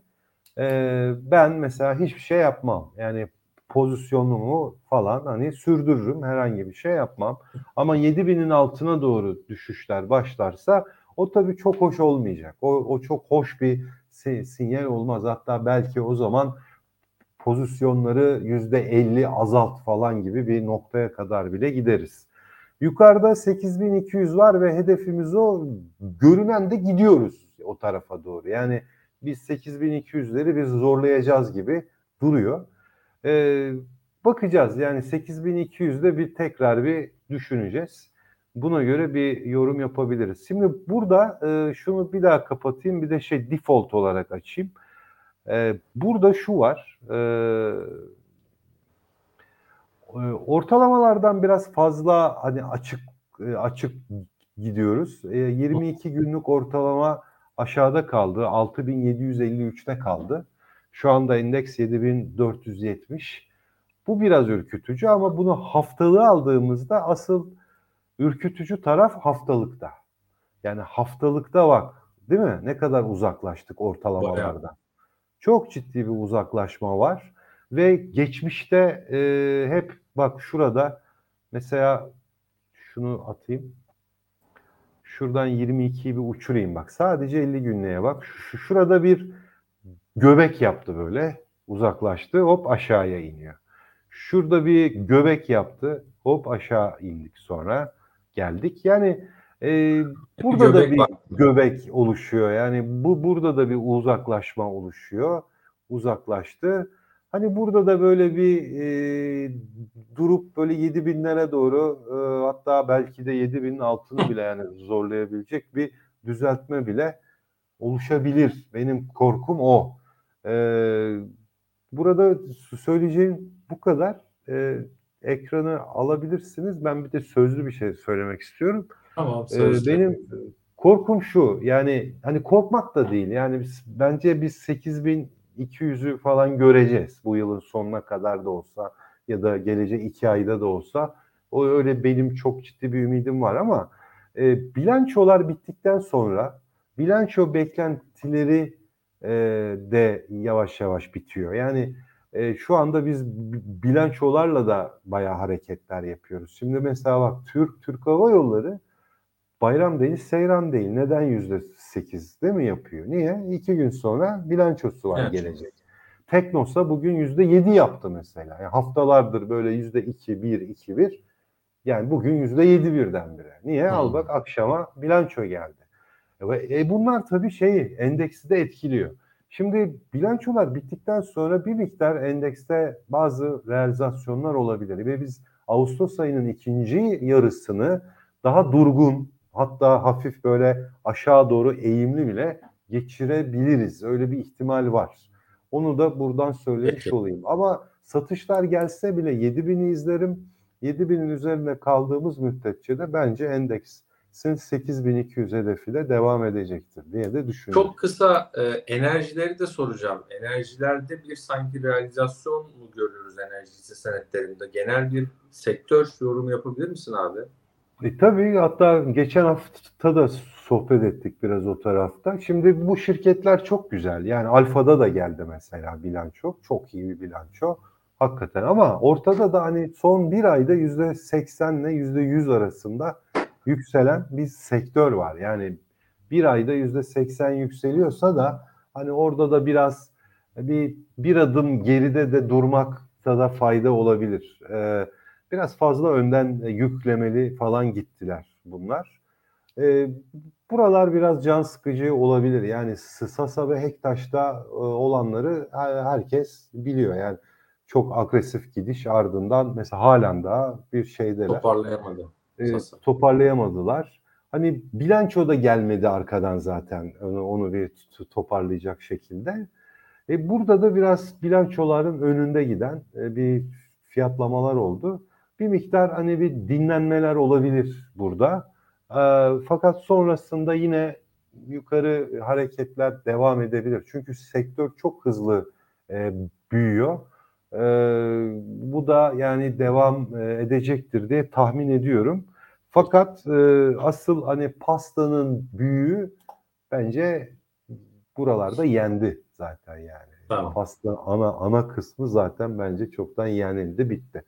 e, ben mesela hiçbir şey yapmam. Yani pozisyonumu falan hani sürdürürüm. Herhangi bir şey yapmam. Ama 7000'in altına doğru düşüşler başlarsa o tabii çok hoş olmayacak. O, o çok hoş bir sinyal olmaz. Hatta belki o zaman pozisyonları yüzde 50 azalt falan gibi bir noktaya kadar bile gideriz. Yukarıda 8200 var ve hedefimiz o. Görünen de gidiyoruz o tarafa doğru. Yani biz 8200'leri biz zorlayacağız gibi duruyor. Ee, bakacağız yani 8200'de bir tekrar bir düşüneceğiz. Buna göre bir yorum yapabiliriz. Şimdi burada e, şunu bir daha kapatayım bir de şey default olarak açayım. E, burada şu var. E, ortalamalardan biraz fazla hani açık e, açık gidiyoruz. E, 22 günlük ortalama aşağıda kaldı. 6753'te kaldı. Şu anda endeks 7470. Bu biraz ürkütücü ama bunu haftalığı aldığımızda asıl ürkütücü taraf haftalıkta. Yani haftalıkta bak değil mi? Ne kadar uzaklaştık ortalamalardan çok ciddi bir uzaklaşma var ve geçmişte e, hep bak şurada mesela şunu atayım. Şuradan 22'yi bir uçurayım bak. Sadece 50 günlüğe bak. Şu, şurada bir göbek yaptı böyle. Uzaklaştı. Hop aşağıya iniyor. Şurada bir göbek yaptı. Hop aşağı indik sonra geldik. Yani ee, burada göbek da bir var. göbek oluşuyor. Yani bu burada da bir uzaklaşma oluşuyor. Uzaklaştı. Hani burada da böyle bir e, durup böyle 7 binlere doğru e, hatta belki de 7 binin altını bile yani zorlayabilecek bir düzeltme bile oluşabilir. Benim korkum o. E, burada söyleyeceğim bu kadar. E, ekranı alabilirsiniz. Ben bir de sözlü bir şey söylemek istiyorum. Tamam. Ee, benim korkum şu. Yani hani korkmak da değil. Yani biz, bence biz 8200'ü falan göreceğiz bu yılın sonuna kadar da olsa ya da gelecek iki ayda da olsa. O öyle benim çok ciddi bir ümidim var ama e, bilançolar bittikten sonra bilanço beklentileri e, de yavaş yavaş bitiyor. Yani e, şu anda biz bilançolarla da bayağı hareketler yapıyoruz. Şimdi mesela bak Türk Türk Hava Yolları bayram değil, seyran değil. Neden yüzde sekiz değil mi yapıyor? Niye? İki gün sonra bilançosu var Evet. gelecek. Teknosa bugün yüzde yedi yaptı mesela. Yani haftalardır böyle yüzde iki, bir, iki, bir. Yani bugün yüzde yedi birdenbire. Niye? Hmm. Al bak akşama bilanço geldi. Ve e, bunlar tabii şeyi endeksi de etkiliyor. Şimdi bilançolar bittikten sonra bir miktar endekste bazı realizasyonlar olabilir. Ve biz Ağustos ayının ikinci yarısını daha durgun hatta hafif böyle aşağı doğru eğimli bile geçirebiliriz. Öyle bir ihtimal var. Onu da buradan söylemiş Peki. olayım. Ama satışlar gelse bile 7000'i izlerim. 7000'in üzerinde kaldığımız müddetçe de bence endeksin 8200 hedefiyle devam edecektir diye de düşünüyorum. Çok kısa e, enerjileri de soracağım. Enerjilerde bir sanki realizasyon mu görüyoruz enerji senetlerinde? Genel bir sektör yorumu yapabilir misin abi? E, tabii hatta geçen hafta da sohbet ettik biraz o tarafta. Şimdi bu şirketler çok güzel. Yani Alfa'da da geldi mesela bilanço. Çok iyi bir bilanço. Hakikaten ama ortada da hani son bir ayda yüzde 80 ile yüzde 100 arasında yükselen bir sektör var. Yani bir ayda yüzde 80 yükseliyorsa da hani orada da biraz bir bir adım geride de durmakta da fayda olabilir. Ee, biraz fazla önden e, yüklemeli falan gittiler bunlar. Ee, buralar biraz can sıkıcı olabilir. Yani Sasa ve Hektaş'ta e, olanları her- herkes biliyor. Yani çok agresif gidiş ardından mesela halen daha bir şeydeler. Toparlayamadı. E, toparlayamadılar. Hani bilanço da gelmedi arkadan zaten onu, onu bir toparlayacak şekilde. E, burada da biraz bilançoların önünde giden e, bir fiyatlamalar oldu. Bir miktar hani bir dinlenmeler olabilir burada. E, fakat sonrasında yine yukarı hareketler devam edebilir. Çünkü sektör çok hızlı e, büyüyor. E, bu da yani devam e, edecektir diye tahmin ediyorum. Fakat e, asıl hani pastanın büyüğü bence buralarda yendi zaten yani. Tamam. Pasta ana ana kısmı zaten bence çoktan yenildi bitti.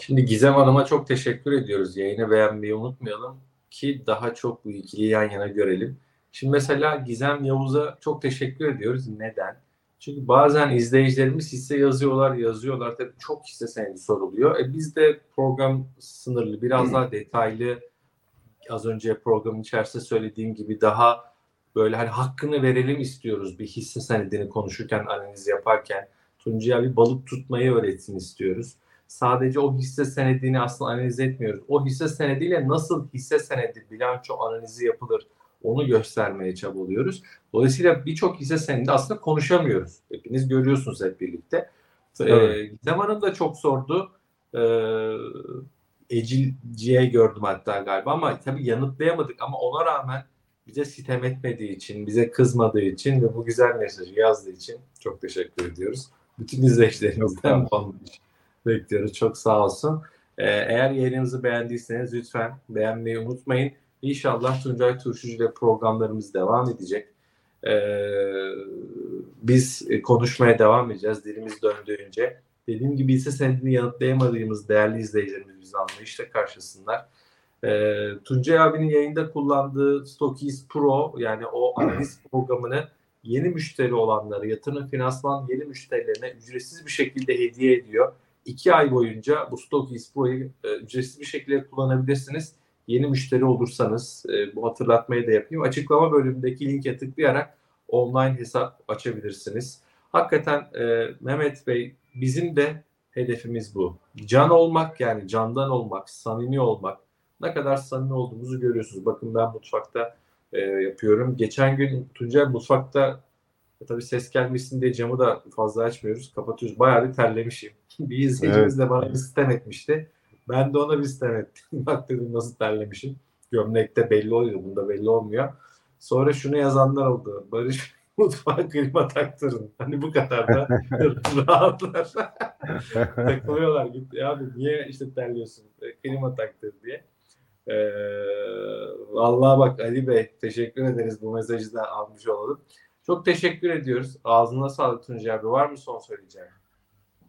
Şimdi Gizem Hanım'a çok teşekkür ediyoruz. Yayını beğenmeyi unutmayalım ki daha çok bu ikiliyi yan yana görelim. Şimdi mesela Gizem Yavuz'a çok teşekkür ediyoruz. Neden? Çünkü bazen izleyicilerimiz hisse yazıyorlar, yazıyorlar. Tabii çok hisse senedi soruluyor. E biz de program sınırlı, biraz daha detaylı az önce programın içerisinde söylediğim gibi daha böyle hani hakkını verelim istiyoruz bir hisse senedini konuşurken, analiz yaparken. Tuncay abi balık tutmayı öğretsin istiyoruz. Sadece o hisse senedini aslında analiz etmiyoruz. O hisse senediyle nasıl hisse senedi bilanço analizi yapılır onu göstermeye çabalıyoruz. Dolayısıyla birçok hisse senedi aslında konuşamıyoruz. Hepiniz görüyorsunuz hep birlikte. Evet. Ee, Gizem Hanım da çok sordu. Ee, Ecilci'ye gördüm hatta galiba ama tabii yanıtlayamadık ama ona rağmen bize sitem etmediği için, bize kızmadığı için ve bu güzel mesajı yazdığı için çok teşekkür ediyoruz. Bütün izleyicilerimizden falan bekliyoruz. Çok sağ olsun. Ee, eğer yayınımızı beğendiyseniz lütfen beğenmeyi unutmayın. İnşallah Tuncay Turşucu ile programlarımız devam edecek. Ee, biz e, konuşmaya devam edeceğiz dilimiz döndüğünce. Dediğim gibi ise senedini yanıtlayamadığımız değerli izleyicilerimiz bizi anlayışla karşısınlar. Ee, Tuncay abinin yayında kullandığı Stokis Pro yani o analiz programını yeni müşteri olanlara, yatırım finansman yeni müşterilerine ücretsiz bir şekilde hediye ediyor. İki ay boyunca bu Stokis Pro'yu e, ücretsiz bir şekilde kullanabilirsiniz. Yeni müşteri olursanız e, bu hatırlatmayı da yapayım. Açıklama bölümündeki linke tıklayarak online hesap açabilirsiniz. Hakikaten e, Mehmet Bey bizim de hedefimiz bu. Can olmak yani candan olmak, samimi olmak. Ne kadar samimi olduğumuzu görüyorsunuz. Bakın ben mutfakta e, yapıyorum. Geçen gün Tuncay mutfakta E, tabii ses gelmesin diye camı da fazla açmıyoruz. Kapatıyoruz. Bayağı bir terlemişim. bir izleyicimiz de bana bir sistem etmişti. Ben de ona bir sistem ettim. Bak dedim nasıl terlemişim. Gömlekte belli oluyor. Bunda belli olmuyor. Sonra şunu yazanlar oldu. Barış mutfağa klima taktırın. Hani bu kadar da rahatlar. Takılıyorlar. Gitti abi niye işte terliyorsun? E, Klima taktır diye. Ee, vallahi bak Ali Bey teşekkür ederiz bu mesajı da almış olalım. Çok teşekkür ediyoruz. Ağzına sağlık Tuncay abi. Var mı son söyleyeceğin?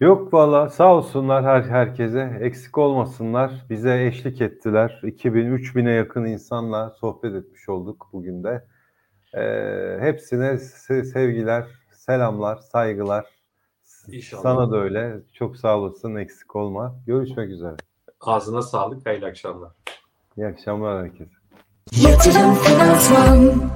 Yok valla sağ olsunlar her herkese. Eksik olmasınlar. Bize eşlik ettiler. 2000-3000'e yakın insanla sohbet etmiş olduk bugün de. Ee, hepsine se- sevgiler, selamlar, saygılar. İnşallah. Sana da öyle. Çok sağ olasın. Eksik olma. Görüşmek üzere. Ağzına sağlık. Hayırlı akşamlar. İyi akşamlar herkese. Yatırım Finansman